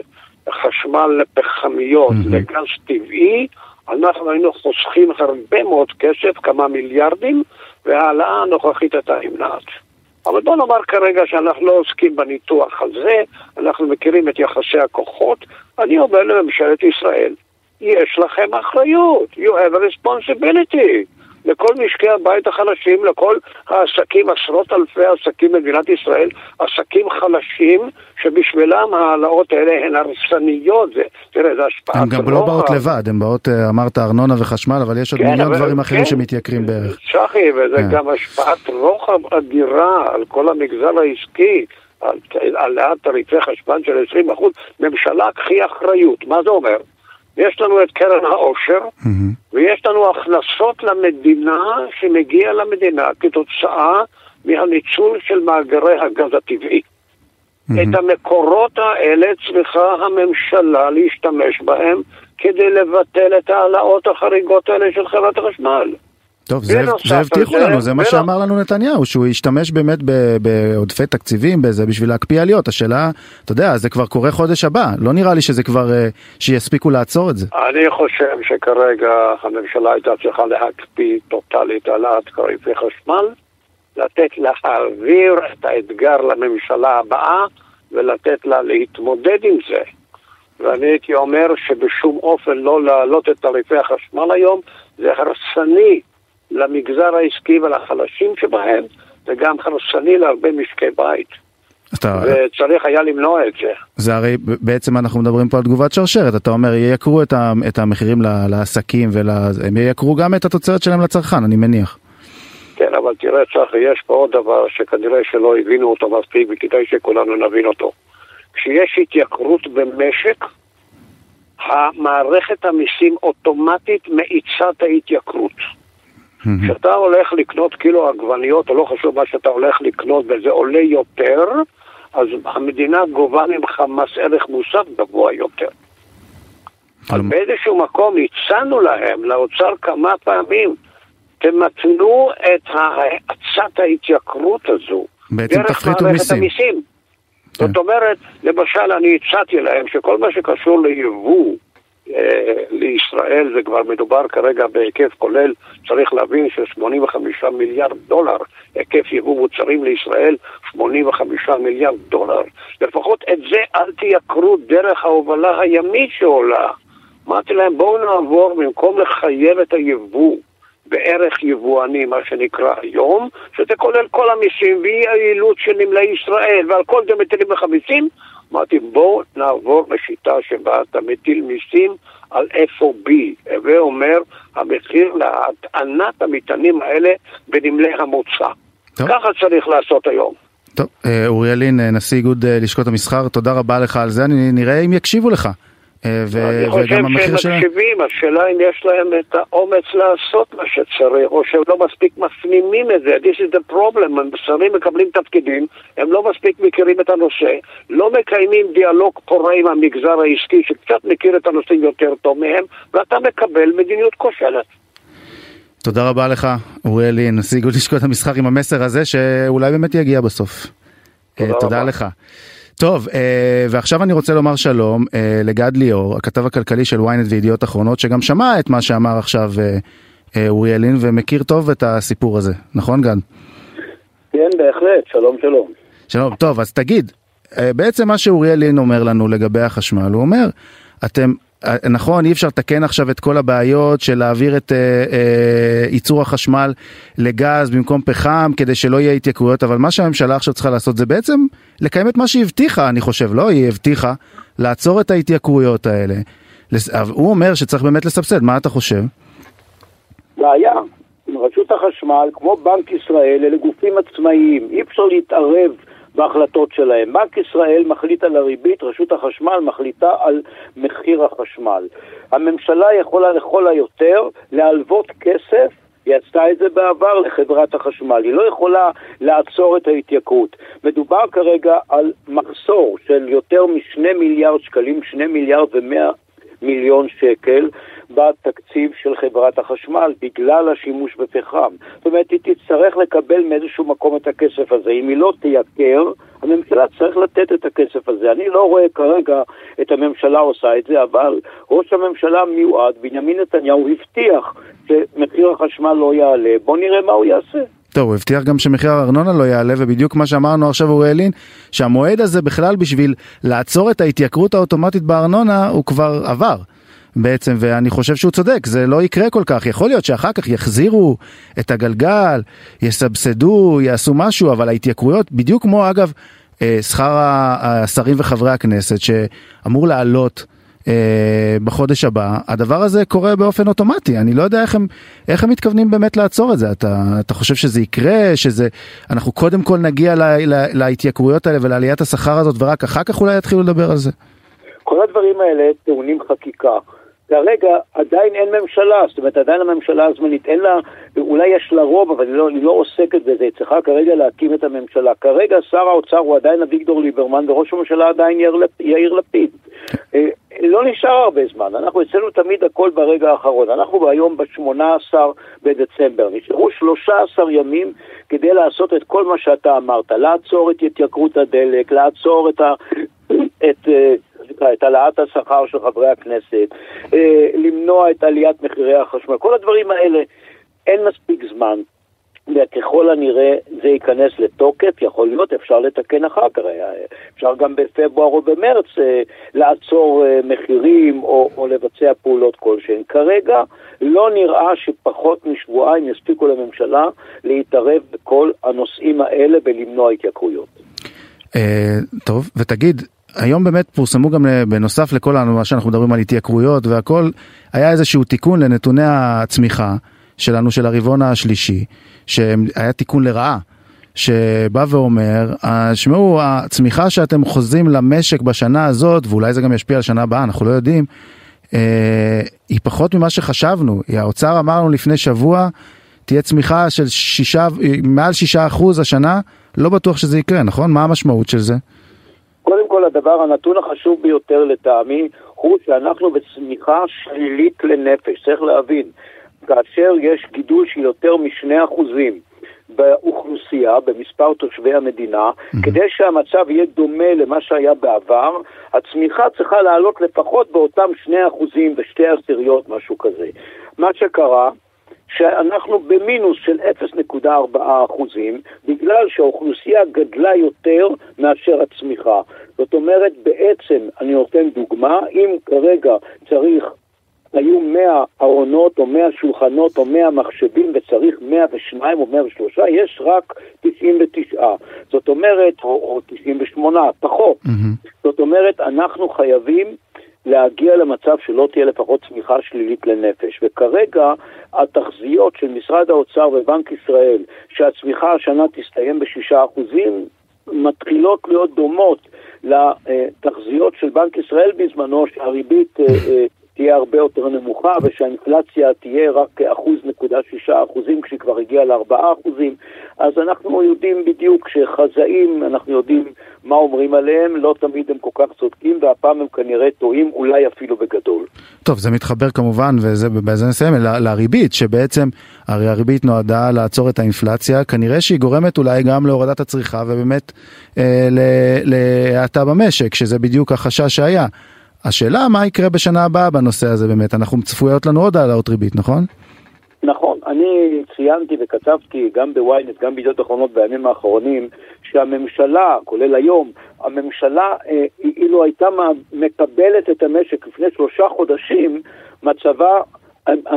חשמל פחמיות מהמם. לגז טבעי, אנחנו היינו חוסכים הרבה מאוד כסף, כמה מיליארדים, וההעלאה הנוכחית הייתה נמנעת. אבל בוא נאמר כרגע שאנחנו לא עוסקים בניתוח הזה, אנחנו מכירים את יחסי הכוחות. אני אומר לממשלת ישראל, יש לכם אחריות, you have a responsibility. לכל משקי הבית החלשים, לכל העסקים, עשרות אלפי עסקים במדינת ישראל, עסקים חלשים שבשבילם ההעלאות האלה הן הרסניות, זה, תראה, זה השפעת הן גם לא. באות לבד, הן באות, אה, אמרת ארנונה וחשמל, אבל יש עוד כן, מיליון אבל- דברים אחרים כן. שמתייקרים בערך. צחי, וזה כן. גם השפעת רוחב אדירה על כל המגזר העסקי, על העלאת תעריפי חשמל של 20%. ממשלה, קחי אחריות. מה זה אומר? יש לנו את קרן העושר, מהמם. ויש לנו הכנסות למדינה שמגיע למדינה כתוצאה מהניצול של מאגרי הגז הטבעי. את המקורות האלה צריכה הממשלה להשתמש בהם כדי לבטל את ההעלאות החריגות האלה של חברת החשמל. טוב, זה, זה הבטיחו לנו, זה מה שאמר לנו נתניהו, שהוא ישתמש באמת בעודפי תקציבים בזה בשביל להקפיא עליות. השאלה, אתה יודע, זה כבר קורה חודש הבא, לא נראה לי שזה כבר, אה, שיספיקו לעצור את זה. אני חושב שכרגע הממשלה הייתה צריכה להקפיא טוטאלית העלאת תעריפי חשמל, לתת להעביר את האתגר לממשלה הבאה ולתת לה להתמודד עם זה. ואני הייתי אומר שבשום אופן לא להעלות את תעריפי החשמל היום, זה הרסני למגזר העסקי ולחלשים שבהם, וגם הרסני להרבה משקי בית. אתה... וצריך היה למנוע את זה. זה הרי בעצם אנחנו מדברים פה על תגובת שרשרת, אתה אומר ייקרו את, ה, את המחירים לעסקים והם ייקרו גם את התוצרת שלהם לצרכן, אני מניח. כן, אבל תראה צחי, יש פה עוד דבר שכנראה שלא הבינו אותו מספיק וכדאי שכולנו נבין אותו. כשיש התייקרות במשק, המערכת המיסים אוטומטית מאיצה את ההתייקרות. כשאתה הולך לקנות קילו עגבניות, או לא חשוב מה שאתה הולך לקנות, וזה עולה יותר, אז המדינה גובה ממך מס ערך מוסף גבוה יותר. אז באיזשהו מקום הצענו להם, לאוצר כמה פעמים, תמתנו את האצת ההתייקרות הזו. בעצם תפחיתו מיסים. המיסים. כן. זאת אומרת, למשל, אני הצעתי להם שכל מה שקשור ליבוא לישראל, זה כבר מדובר כרגע בהיקף כולל, צריך להבין ש-85 מיליארד דולר, היקף יבוא מוצרים לישראל, 85 מיליארד דולר. לפחות את זה אל תייקרו דרך ההובלה הימית שעולה. אמרתי להם, בואו נעבור, במקום לחייב את היבוא בערך יבואני, מה שנקרא היום, שזה כולל כל המיסים ואי היעילות של נמלי ישראל, ועל כל זה מטילים לך מיסים, אמרתי, בואו נעבור לשיטה שבה אתה מטיל מיסים על FOB, הווה אומר, המחיר להטענת המטענים האלה בנמלי המוצא. טוב. ככה צריך לעשות היום. טוב, אה, אוריאל לין, אה, נשיא איגוד אה, לשכות המסחר, תודה רבה לך על זה, אני נראה אם יקשיבו לך. אה, ו- אני חושב שהם מקשיבים, השאלה אם יש להם את האומץ לעשות מה שצריך, או שהם לא מספיק מפנימים את זה. This is the problem, השרים מקבלים תפקידים, הם לא מספיק מכירים את הנושא, לא מקיימים דיאלוג פורה עם המגזר העסקי שקצת מכיר את הנושאים יותר טוב מהם, ואתה מקבל מדיניות כושלת. תודה רבה לך, אוריאל לין, נשיא איגוד לשכות המסחר עם המסר הזה, שאולי באמת יגיע בסוף. תודה, תודה רבה. לך. טוב, אה, ועכשיו אני רוצה לומר שלום אה, לגד ליאור, הכתב הכלכלי של ynet וידיעות אחרונות, שגם שמע את מה שאמר עכשיו אה, אוריאל לין ומכיר טוב את הסיפור הזה, נכון גד? כן, בהחלט, שלום שלום. שלום, טוב, אז תגיד, בעצם מה שאוריאל לין אומר לנו לגבי החשמל, הוא אומר, אתם נכון, אי אפשר לתקן עכשיו את כל הבעיות של להעביר את אה, אה, ייצור החשמל לגז במקום פחם כדי שלא יהיה התייקרויות, אבל מה שהממשלה עכשיו צריכה לעשות זה בעצם לקיים את מה שהיא הבטיחה, אני חושב, לא? היא הבטיחה לעצור את ההתייקרויות האלה. הוא אומר שצריך באמת לסבסד, מה אתה חושב? בעיה. רשות החשמל, כמו בנק ישראל, אלה גופים עצמאיים, אי אפשר להתערב בהחלטות שלהם. בנק ישראל מחליט על הריבית, רשות החשמל מחליטה על מחיר החשמל. הממשלה יכולה לכל היותר להלוות כסף היא עשתה את זה בעבר לחברת החשמל, היא לא יכולה לעצור את ההתייקרות. מדובר כרגע על מחסור של יותר משני מיליארד שקלים, שני מיליארד ומאה מיליון שקל בתקציב של חברת החשמל בגלל השימוש בפחם. זאת אומרת, היא תצטרך לקבל מאיזשהו מקום את הכסף הזה. אם היא לא תייקר, הממשלה צריך לתת את הכסף הזה. אני לא רואה כרגע את הממשלה עושה את זה, אבל ראש הממשלה המיועד, בנימין נתניהו, הבטיח שמחיר החשמל לא יעלה. בואו נראה מה הוא יעשה. טוב, הוא הבטיח גם שמחיר הארנונה לא יעלה, ובדיוק מה שאמרנו עכשיו אוריאל לין, שהמועד הזה בכלל בשביל לעצור את ההתייקרות האוטומטית בארנונה, הוא כבר עבר. בעצם, ואני חושב שהוא צודק, זה לא יקרה כל כך. יכול להיות שאחר כך יחזירו את הגלגל, יסבסדו, יעשו משהו, אבל ההתייקרויות, בדיוק כמו אגב אה, שכר השרים וחברי הכנסת, שאמור לעלות אה, בחודש הבא, הדבר הזה קורה באופן אוטומטי, אני לא יודע איך הם, איך הם מתכוונים באמת לעצור את זה, אתה, אתה חושב שזה יקרה, שזה, אנחנו קודם כל נגיע לה, לה, להתייקרויות האלה ולעליית השכר הזאת ורק אחר כך אולי יתחילו לדבר על זה? כל הדברים האלה טעונים חקיקה. כרגע עדיין אין ממשלה, זאת אומרת עדיין הממשלה הזמנית, אין לה, אולי יש לה רוב, אבל היא לא, היא לא עוסקת בזה, היא צריכה כרגע להקים את הממשלה. כרגע שר האוצר הוא עדיין אביגדור ליברמן וראש הממשלה עדיין יאיר, יאיר לפיד. אה, לא נשאר הרבה זמן, אנחנו אצלנו תמיד הכל ברגע האחרון. אנחנו היום ב-18 בדצמבר, נשארו 13 ימים כדי לעשות את כל מה שאתה אמרת, לעצור את התייקרות הדלק, לעצור את ה... *coughs* את, אה, את העלאת השכר של חברי הכנסת, אה, למנוע את עליית מחירי החשמל, כל הדברים האלה, אין מספיק זמן. וככל הנראה זה ייכנס לתוקף, יכול להיות, אפשר לתקן אחר כך, אה, אפשר גם בפברואר או במרץ אה, לעצור מחירים או, או לבצע פעולות כלשהן. כרגע לא נראה שפחות משבועיים יספיקו לממשלה להתערב בכל הנושאים האלה ולמנוע התייקרויות. טוב, ותגיד, היום באמת פורסמו גם בנוסף לכל מה שאנחנו מדברים על התייקרויות והכל, היה איזשהו תיקון לנתוני הצמיחה. שלנו של הרבעון השלישי, שהיה תיקון לרעה. שבא ואומר, שמעו, הצמיחה שאתם חוזים למשק בשנה הזאת, ואולי זה גם ישפיע על שנה הבאה, אנחנו לא יודעים, אה, היא פחות ממה שחשבנו. האוצר אמר לנו לפני שבוע, תהיה צמיחה של שישה, מעל שישה אחוז השנה, לא בטוח שזה יקרה, נכון? מה המשמעות של זה? קודם כל, הדבר, הנתון החשוב ביותר לטעמי, הוא שאנחנו בצמיחה שלילית לנפש, צריך להבין. כאשר יש גידול של יותר משני אחוזים באוכלוסייה, במספר תושבי המדינה, mm-hmm. כדי שהמצב יהיה דומה למה שהיה בעבר, הצמיחה צריכה לעלות לפחות באותם שני אחוזים ושתי עשיריות, משהו כזה. מה שקרה, שאנחנו במינוס של 0.4 אחוזים, בגלל שהאוכלוסייה גדלה יותר מאשר הצמיחה. זאת אומרת, בעצם, אני נותן דוגמה, אם כרגע צריך היו 100 ארונות או 100 שולחנות או 100 מחשבים וצריך 102 או 103, יש רק 99. זאת אומרת, או, או 98, פחות. Mm-hmm. זאת אומרת, אנחנו חייבים להגיע למצב שלא תהיה לפחות צמיחה שלילית לנפש. וכרגע התחזיות של משרד האוצר ובנק ישראל, שהצמיחה השנה תסתיים בשישה אחוזים, מתחילות להיות דומות לתחזיות של בנק ישראל בזמנו, שהריבית אה, אה, תהיה הרבה יותר נמוכה ושהאינפלציה תהיה רק אחוז נקודה שישה אחוזים כשהיא כבר הגיעה לארבעה אחוזים אז אנחנו יודעים בדיוק שחזאים, אנחנו יודעים מה אומרים עליהם, לא תמיד הם כל כך צודקים והפעם הם כנראה טועים אולי אפילו בגדול. טוב זה מתחבר כמובן ובזה נסיים לריבית שבעצם הרי הריבית נועדה לעצור את האינפלציה כנראה שהיא גורמת אולי גם להורדת הצריכה ובאמת אה, להאטה במשק שזה בדיוק החשש שהיה. השאלה מה יקרה בשנה הבאה בנושא הזה באמת, אנחנו צפויות לנו עוד העלאות ריבית, נכון? נכון, אני ציינתי וכתבתי גם בוויינט, גם בידיעות אחרונות בימים האחרונים, שהממשלה, כולל היום, הממשלה, אה, אילו הייתה מקבלת את המשק לפני שלושה חודשים, מצבה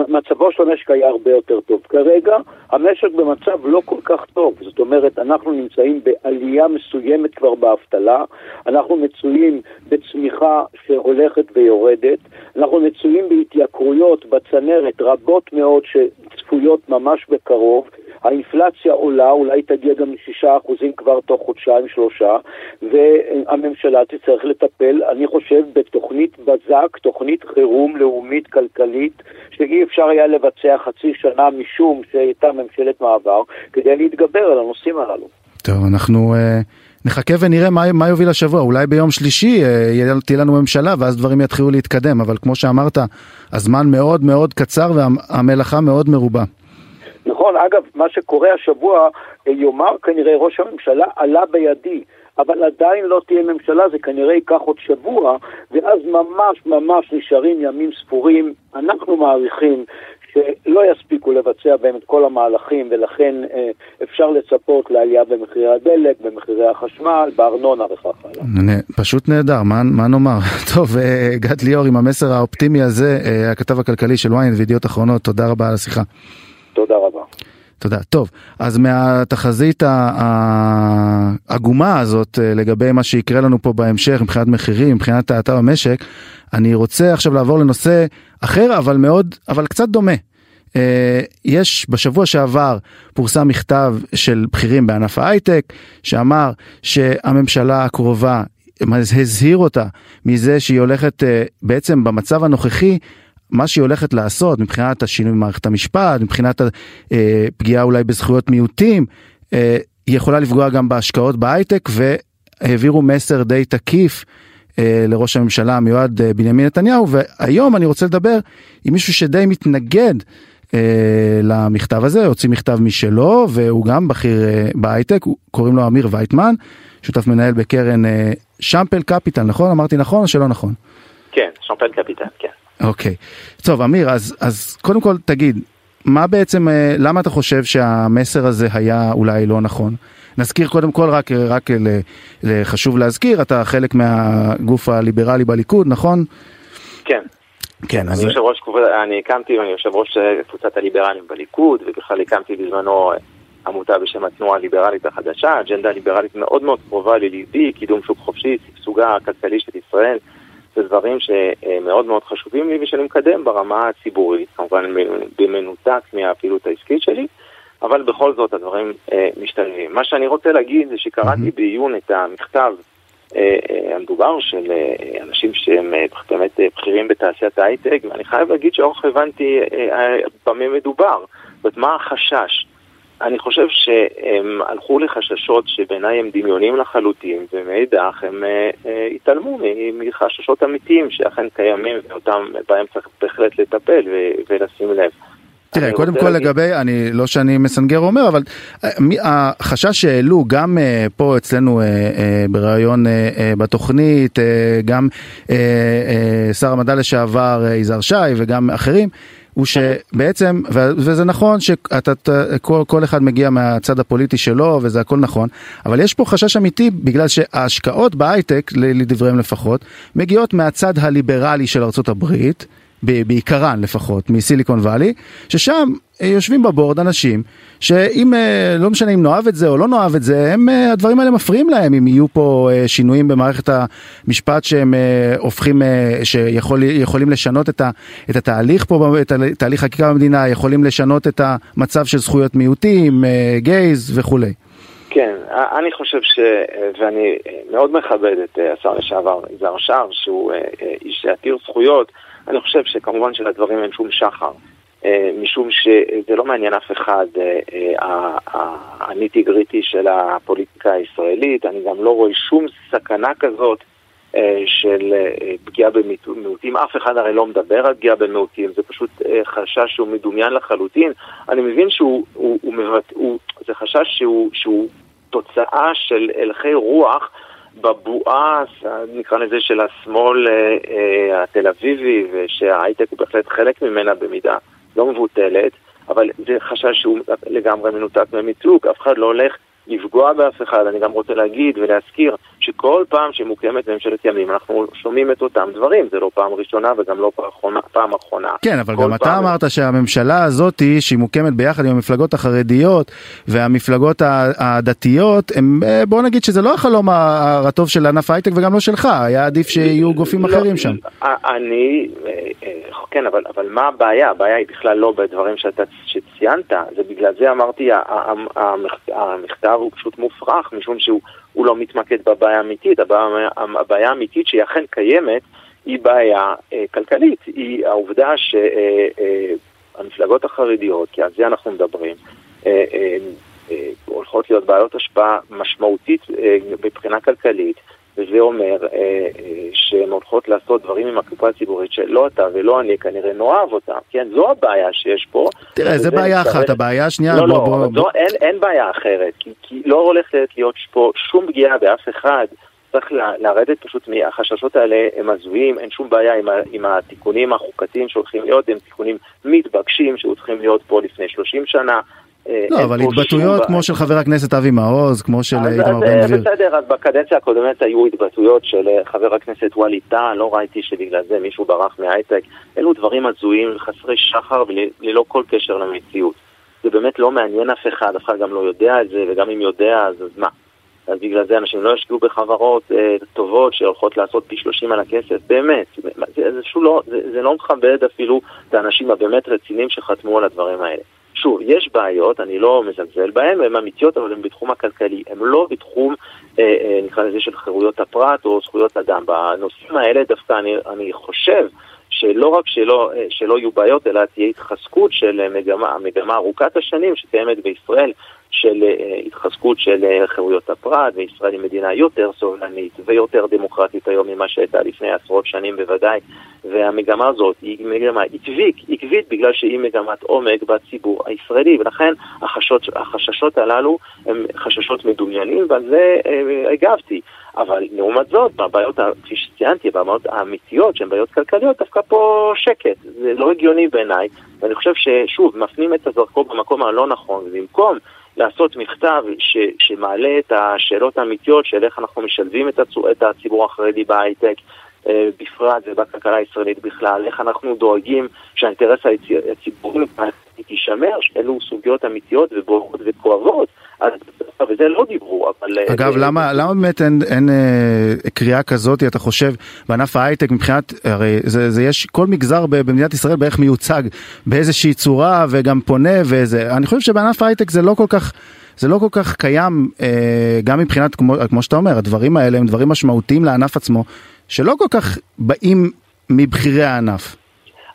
מצבו של המשק היה הרבה יותר טוב. כרגע המשק במצב לא כל כך טוב, זאת אומרת, אנחנו נמצאים בעלייה מסוימת כבר באבטלה, אנחנו מצויים בצמיחה שהולכת ויורדת, אנחנו מצויים בהתייקרויות בצנרת רבות מאוד שצפויות ממש בקרוב, האינפלציה עולה, אולי תגיע גם לשישה אחוזים כבר תוך חודשיים שלושה, והממשלה תצטרך לטפל, אני חושב, בתוכנית בזק, תוכנית חירום לאומית כלכלית, שאי אפשר היה לבצע חצי שנה משום שהייתה ממשלת מעבר, כדי להתגבר על הנושאים הללו. טוב, אנחנו... uh... נחכה ונראה מה, מה יוביל השבוע, אולי ביום שלישי אה, תהיה לנו ממשלה ואז דברים יתחילו להתקדם, אבל כמו שאמרת, הזמן מאוד מאוד קצר והמלאכה מאוד מרובה. נכון, אגב, מה שקורה השבוע, אה, יאמר כנראה ראש הממשלה, עלה בידי. אבל עדיין לא תהיה ממשלה, זה כנראה ייקח עוד שבוע, ואז ממש ממש נשארים ימים ספורים. אנחנו מעריכים שלא יספיקו לבצע בהם את כל המהלכים, ולכן אה, אפשר לצפות לעלייה במחירי הדלק, במחירי החשמל, בארנונה וכך הלאה. פשוט נהדר, מה, מה נאמר? *laughs* טוב, אה, גד ליאור, עם המסר האופטימי הזה, הכתב הכלכלי של ynet וידיעות אחרונות, תודה רבה על השיחה. תודה רבה. תודה. טוב, אז מהתחזית העגומה הזאת אה, לגבי מה שיקרה לנו פה בהמשך מבחינת מחירים, מבחינת האטה במשק, אני רוצה עכשיו לעבור לנושא אחר, אבל מאוד, אבל קצת דומה. אה, יש בשבוע שעבר פורסם מכתב של בכירים בענף ההייטק שאמר שהממשלה הקרובה הזהיר אותה מזה שהיא הולכת אה, בעצם במצב הנוכחי מה שהיא הולכת לעשות מבחינת השינוי במערכת המשפט, מבחינת הפגיעה אולי בזכויות מיעוטים, היא יכולה לפגוע גם בהשקעות בהייטק והעבירו מסר די תקיף לראש הממשלה המיועד בנימין נתניהו והיום אני רוצה לדבר עם מישהו שדי מתנגד אה, למכתב הזה, הוציא מכתב משלו והוא גם בכיר אה, בהייטק, קוראים לו אמיר וייטמן, שותף מנהל בקרן אה, שמפל קפיטל, נכון? אמרתי נכון או שלא נכון? כן, שמפל קפיטל, כן. אוקיי. טוב, אמיר, אז, אז קודם כל תגיד, מה בעצם, אה, למה אתה חושב שהמסר הזה היה אולי לא נכון? נזכיר קודם כל, רק, רק חשוב להזכיר, אתה חלק מהגוף הליברלי בליכוד, נכון? כן. כן, אז... אני יושב ראש, אני הקמתי, אני יושב ראש אה, קבוצת הליברלים בליכוד, ובכלל הקמתי בזמנו אה, עמותה בשם התנועה הליברלית החדשה, אג'נדה ליברלית מאוד מאוד קרובה לליבי, קידום שוק חופשי, שגשוגה הכלכלי של ישראל, זה דברים שמאוד מאוד חשובים לי ושאני מקדם ברמה הציבורית, כמובן במנותק מהפעילות העסקית שלי, אבל בכל זאת הדברים אה, משתלבים. מה שאני רוצה להגיד זה שקראתי בעיון את המכתב אה, אה, המדובר של אה, אנשים שהם באמת בכירים בתעשיית ההייטק, ואני חייב להגיד שאורך הבנתי במה מדובר, זאת אומרת, מה החשש? אני חושב שהם הלכו לחששות שבעיניי הם דמיונים לחלוטין, ומאידך הם התעלמו מחששות אמיתיים שאכן קיימים, ואותם בהם צריך בהחלט לטפל ולשים לב. תראה, קודם כל להגיד... לגבי, אני לא שאני מסנגר אומר, אבל אה, החשש שהעלו גם אה, פה אצלנו אה, בריאיון בתוכנית, גם שר המדע לשעבר יזהר שי וגם אחרים, הוא שבעצם, וזה נכון שכל אחד מגיע מהצד הפוליטי שלו וזה הכל נכון, אבל יש פה חשש אמיתי בגלל שההשקעות בהייטק, לדבריהם לפחות, מגיעות מהצד הליברלי של הברית. בעיקרן לפחות, מסיליקון וואלי, ששם אה, יושבים בבורד אנשים שאם, אה, לא משנה אם נאהב את זה או לא נאהב את זה, הם, אה, הדברים האלה מפריעים להם אם יהיו פה שינויים במערכת המשפט שהם הופכים, שיכולים לשנות את, ה, את התהליך פה, את תהליך חקיקה במדינה, יכולים לשנות את המצב של זכויות מיעוטים, גייז וכולי. כן, אני חושב ש... ואני מאוד מכבד את השר לשעבר יזהר שר, שהוא איש עתיר זכויות. אני חושב שכמובן שלדברים אין שום שחר, אה, משום שזה לא מעניין אף אחד, אה, הניטי גריטי של הפוליטיקה הישראלית, אני גם לא רואה שום סכנה כזאת אה, של פגיעה במיעוטים, אף אחד הרי לא מדבר על פגיעה במיעוטים, זה פשוט חשש שהוא מדומיין לחלוטין. אני מבין שהוא, הוא, הוא מבט... הוא, זה חשש שהוא, שהוא תוצאה של הלכי רוח בבועה, נקרא לזה, של השמאל אה, אה, התל אביבי, ושההייטק הוא בהחלט חלק ממנה במידה לא מבוטלת, אבל זה חשש שהוא לגמרי מנותק ממיתוג, אף אחד לא הולך לפגוע באף אחד. אני גם רוצה להגיד ולהזכיר שכל פעם שמוקמת ממשלת ימים אנחנו שומעים את אותם דברים, זה לא פעם ראשונה וגם לא פעם אחרונה. כן, אבל גם אתה אמרת שהממשלה הזאת שהיא מוקמת ביחד עם המפלגות החרדיות והמפלגות הדתיות, הם, אה, בוא נגיד שזה לא החלום הרטוב של ענף ההייטק וגם לא שלך, היה עדיף שיהיו גופים לא, אחרים שם. אני, אה, אה, כן, אבל, אבל מה הבעיה? הבעיה היא בכלל לא בדברים שאתה ציינת, זה בגלל זה אמרתי, המכתב הוא פשוט מופרך, משום שהוא לא מתמקד בבעיה האמיתית, הבעיה, הבעיה האמיתית שהיא אכן קיימת היא בעיה אה, כלכלית, היא העובדה שהמפלגות אה, אה, החרדיות, כי על זה אנחנו מדברים, אה, אה, אה, הולכות להיות בעיות השפעה משמעותית אה, מבחינה כלכלית, וזה אומר אה, אה, שהן הולכות לעשות דברים עם הקופה הציבורית שלא אתה ולא אני כנראה נאהב אותם, כן? זו הבעיה שיש פה. תראה, זה בעיה אחת, אחת, הבעיה השנייה... לא, בוא, לא, בוא, בוא. אין, אין בעיה אחרת, כי, כי לא הולכת להיות פה שום פגיעה באף אחד. צריך לרדת פשוט מהחששות האלה, הם הזויים, אין שום בעיה עם, עם התיקונים החוקתיים שהולכים להיות, הם תיקונים מתבקשים שהולכים להיות פה לפני 30 שנה, לא, אבל התבטאויות כמו של חבר הכנסת אבי מעוז, כמו של איתמר בן גביר. בסדר, אז בקדנציה הקודמת היו התבטאויות של אה, חבר הכנסת ווליד טאה, לא ראיתי שבגלל זה מישהו ברח מהייטק. אלו דברים הזויים וחסרי שחר וללא כל קשר למציאות. זה באמת לא מעניין אף אחד, אף אחד גם לא יודע את זה, וגם אם יודע, אז, אז מה? אז בגלל זה אנשים לא ישקיעו בחברות אה, טובות שהולכות לעשות פי 30 על הכסף, באמת. זה, זה, לא, זה, זה לא מכבד אפילו את האנשים הבאמת רציניים שחתמו על הדברים האלה. שוב, יש בעיות, אני לא מזלזל בהן, הן אמיתיות, אבל הן בתחום הכלכלי, הן לא בתחום, אה, אה, נקרא לזה, של חירויות הפרט או זכויות אדם. בנושאים האלה דווקא אני, אני חושב שלא רק שלא, שלא יהיו בעיות, אלא תהיה התחזקות של מגמה, המגמה ארוכת השנים שקיימת בישראל, של התחזקות של חירויות הפרט, וישראל היא מדינה יותר סובלנית ויותר דמוקרטית היום ממה שהייתה לפני עשרות שנים בוודאי, והמגמה הזאת היא מגמה עקבית, עקבית בגלל שהיא מגמת עומק בציבור הישראלי, ולכן החששות, החששות הללו הם חששות מדומיינים, ועל זה אה, הגבתי. אבל לעומת זאת, בבעיות, כפי שציינתי, בבעיות האמיתיות שהן בעיות כלכליות, דווקא פה שקט. זה לא הגיוני בעיניי, ואני חושב ששוב, מפנים את הזרקור במקום הלא נכון, ובמקום לעשות מכתב ש, שמעלה את השאלות האמיתיות של איך אנחנו משלבים את, הצ, את הציבור החרדי בהייטק, אה, בפרט ובכלכלה הישראלית בכלל, איך אנחנו דואגים שהאינטרס הציבורי יישמר, שאלו סוגיות אמיתיות וברורות וכואבות, אז וזה לא דיברו, אבל... אה, אגב, למה, למה באמת אין, אין אה, קריאה כזאת, אתה חושב, בענף ההייטק מבחינת, הרי זה, זה יש, כל מגזר במדינת ישראל בערך מיוצג באיזושהי צורה וגם פונה וזה, אני חושב שבענף ההייטק זה לא כל כך... זה לא כל כך קיים, אה, גם מבחינת, כמו, כמו שאתה אומר, הדברים האלה הם דברים משמעותיים לענף עצמו, שלא כל כך באים מבכירי הענף.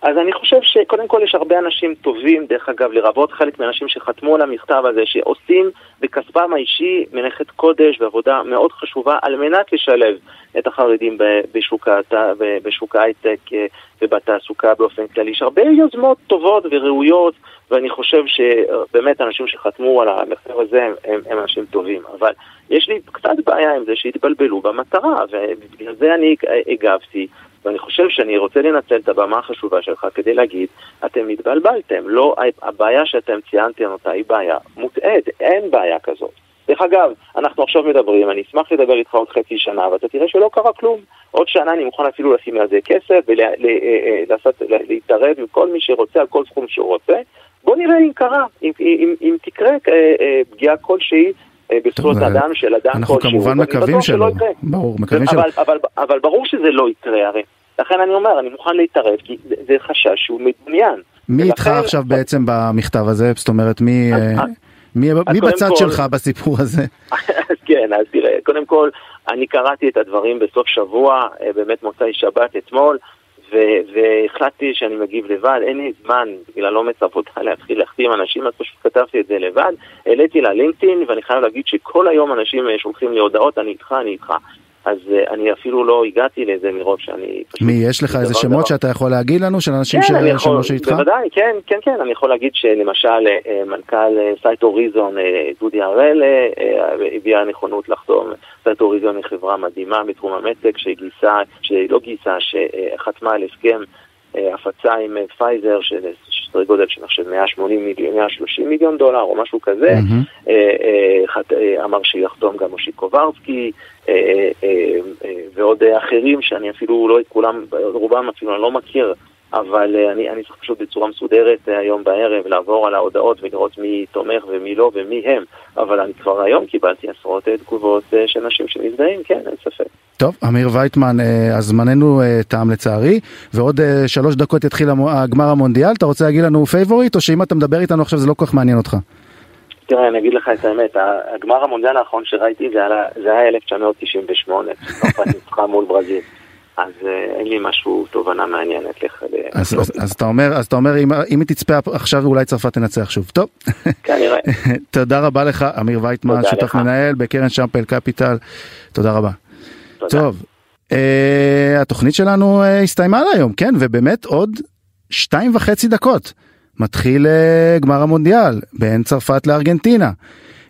אז אני חושב שקודם כל יש הרבה אנשים טובים, דרך אגב, לרבות חלק מהאנשים שחתמו על המכתב הזה, שעושים בכספם האישי מלאכת קודש ועבודה מאוד חשובה על מנת לשלב את החרדים בשוק, בשוק ההייטק אה, ובתעסוקה באופן כללי. יש הרבה יוזמות טובות וראויות, ואני חושב שבאמת אנשים שחתמו על המכתב הזה הם, הם אנשים טובים. אבל יש לי קצת בעיה עם זה שהתבלבלו במטרה, ובגלל זה אני הגבתי. ואני חושב שאני רוצה לנצל את הבמה החשובה שלך כדי להגיד, אתם התבלבלתם, לא, הבעיה שאתם ציינתם אותה היא בעיה מוטעית, אין בעיה כזאת. דרך אגב, אנחנו עכשיו מדברים, אני אשמח לדבר איתך עוד חצי שנה, ואתה תראה שלא קרה כלום. עוד שנה אני מוכן אפילו לשים על זה כסף ולהתערב עם כל מי שרוצה על כל סכום שהוא רוצה. בוא נראה אם קרה, אם, אם, אם תקרה אה, אה, פגיעה כלשהי אה, בזכויות אדם של אדם אנחנו כלשהו. אנחנו כמובן מקווים שלא. ברור, מקווים שלא. אבל, אבל, אבל ברור שזה לא יקרה הרי. לכן אני אומר, אני מוכן להתערב, כי זה חשש שהוא מדומיין. מי איתך עכשיו בעצם במכתב הזה? זאת אומרת, מי... אה, מי, מי בצד כל, שלך בסיפור הזה? *laughs* כן, אז תראה, קודם כל, אני קראתי את הדברים בסוף שבוע, אה, באמת מוצאי שבת אתמול, והחלטתי שאני מגיב לבד, אין לי זמן בגלל עומס עבודה להתחיל להחתים אנשים, אז פשוט כתבתי את זה לבד, העליתי ללינקדאין, ואני חייב להגיד שכל היום אנשים אה, שולחים לי הודעות, אני איתך, אני איתך. אז uh, אני אפילו לא הגעתי לזה מרוב שאני פשוט... מי, יש לך איזה שמות דבר. שאתה יכול להגיד לנו של אנשים כן, ששמעו שאיתך? בוודאי, כן, כן, כן, אני יכול להגיד שלמשל uh, מנכ"ל uh, CytoReason, דודי הראל, הביע נכונות לחתום, CytoReason היא חברה מדהימה בתחום המדטק, שגייסה, שלא גייסה, שחתמה על הסכם הפצה עם פייזר של סדרי גודל של עכשיו 180 מיליון, 130 מיליון דולר או משהו כזה, mm-hmm. אמר שיחתום גם מושי קוברסקי ועוד אחרים שאני אפילו לא את כולם, רובם אפילו אני לא מכיר, אבל אני, אני צריך פשוט בצורה מסודרת היום בערב לעבור על ההודעות ולראות מי תומך ומי לא ומי הם, אבל אני כבר היום קיבלתי עשרות תגובות של אנשים שמזדהים, כן, אין ספק. טוב, אמיר וייטמן, אה, אז זמננו אה, תם לצערי, ועוד אה, שלוש דקות יתחיל הגמר המונדיאל, אתה רוצה להגיד לנו favorite, או שאם אתה מדבר איתנו עכשיו זה לא כל כך מעניין אותך? תראה, אני אגיד לך את האמת, הגמר המונדיאל האחרון שראיתי זה היה 1998, צרפת ניצחה מול ברזיל. אז אין לי משהו, תובנה מעניינת לך. אז, אז, אז אתה אומר, אז אתה אומר אם, אם היא תצפה עכשיו אולי צרפת תנצח שוב. טוב. כנראה. *laughs* תודה רבה לך, אמיר וייטמן, שותף. מנהל בקרן שמפל קפיטל. תודה רבה. טוב, uh, התוכנית שלנו uh, הסתיימה להיום, כן, ובאמת עוד שתיים וחצי דקות מתחיל uh, גמר המונדיאל בין צרפת לארגנטינה.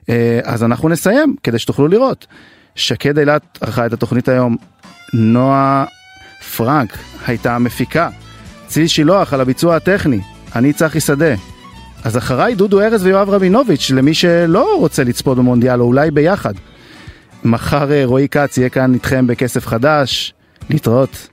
Uh, אז אנחנו נסיים כדי שתוכלו לראות. שקד אילת ערכה את התוכנית היום, נועה פרנק הייתה המפיקה, ציל שילוח על הביצוע הטכני, אני צחי שדה. אז אחריי דודו ארז ויואב רבינוביץ' למי שלא רוצה לצפות במונדיאל או אולי ביחד. מחר אה, רועי כץ יהיה כאן איתכם בכסף חדש, להתראות.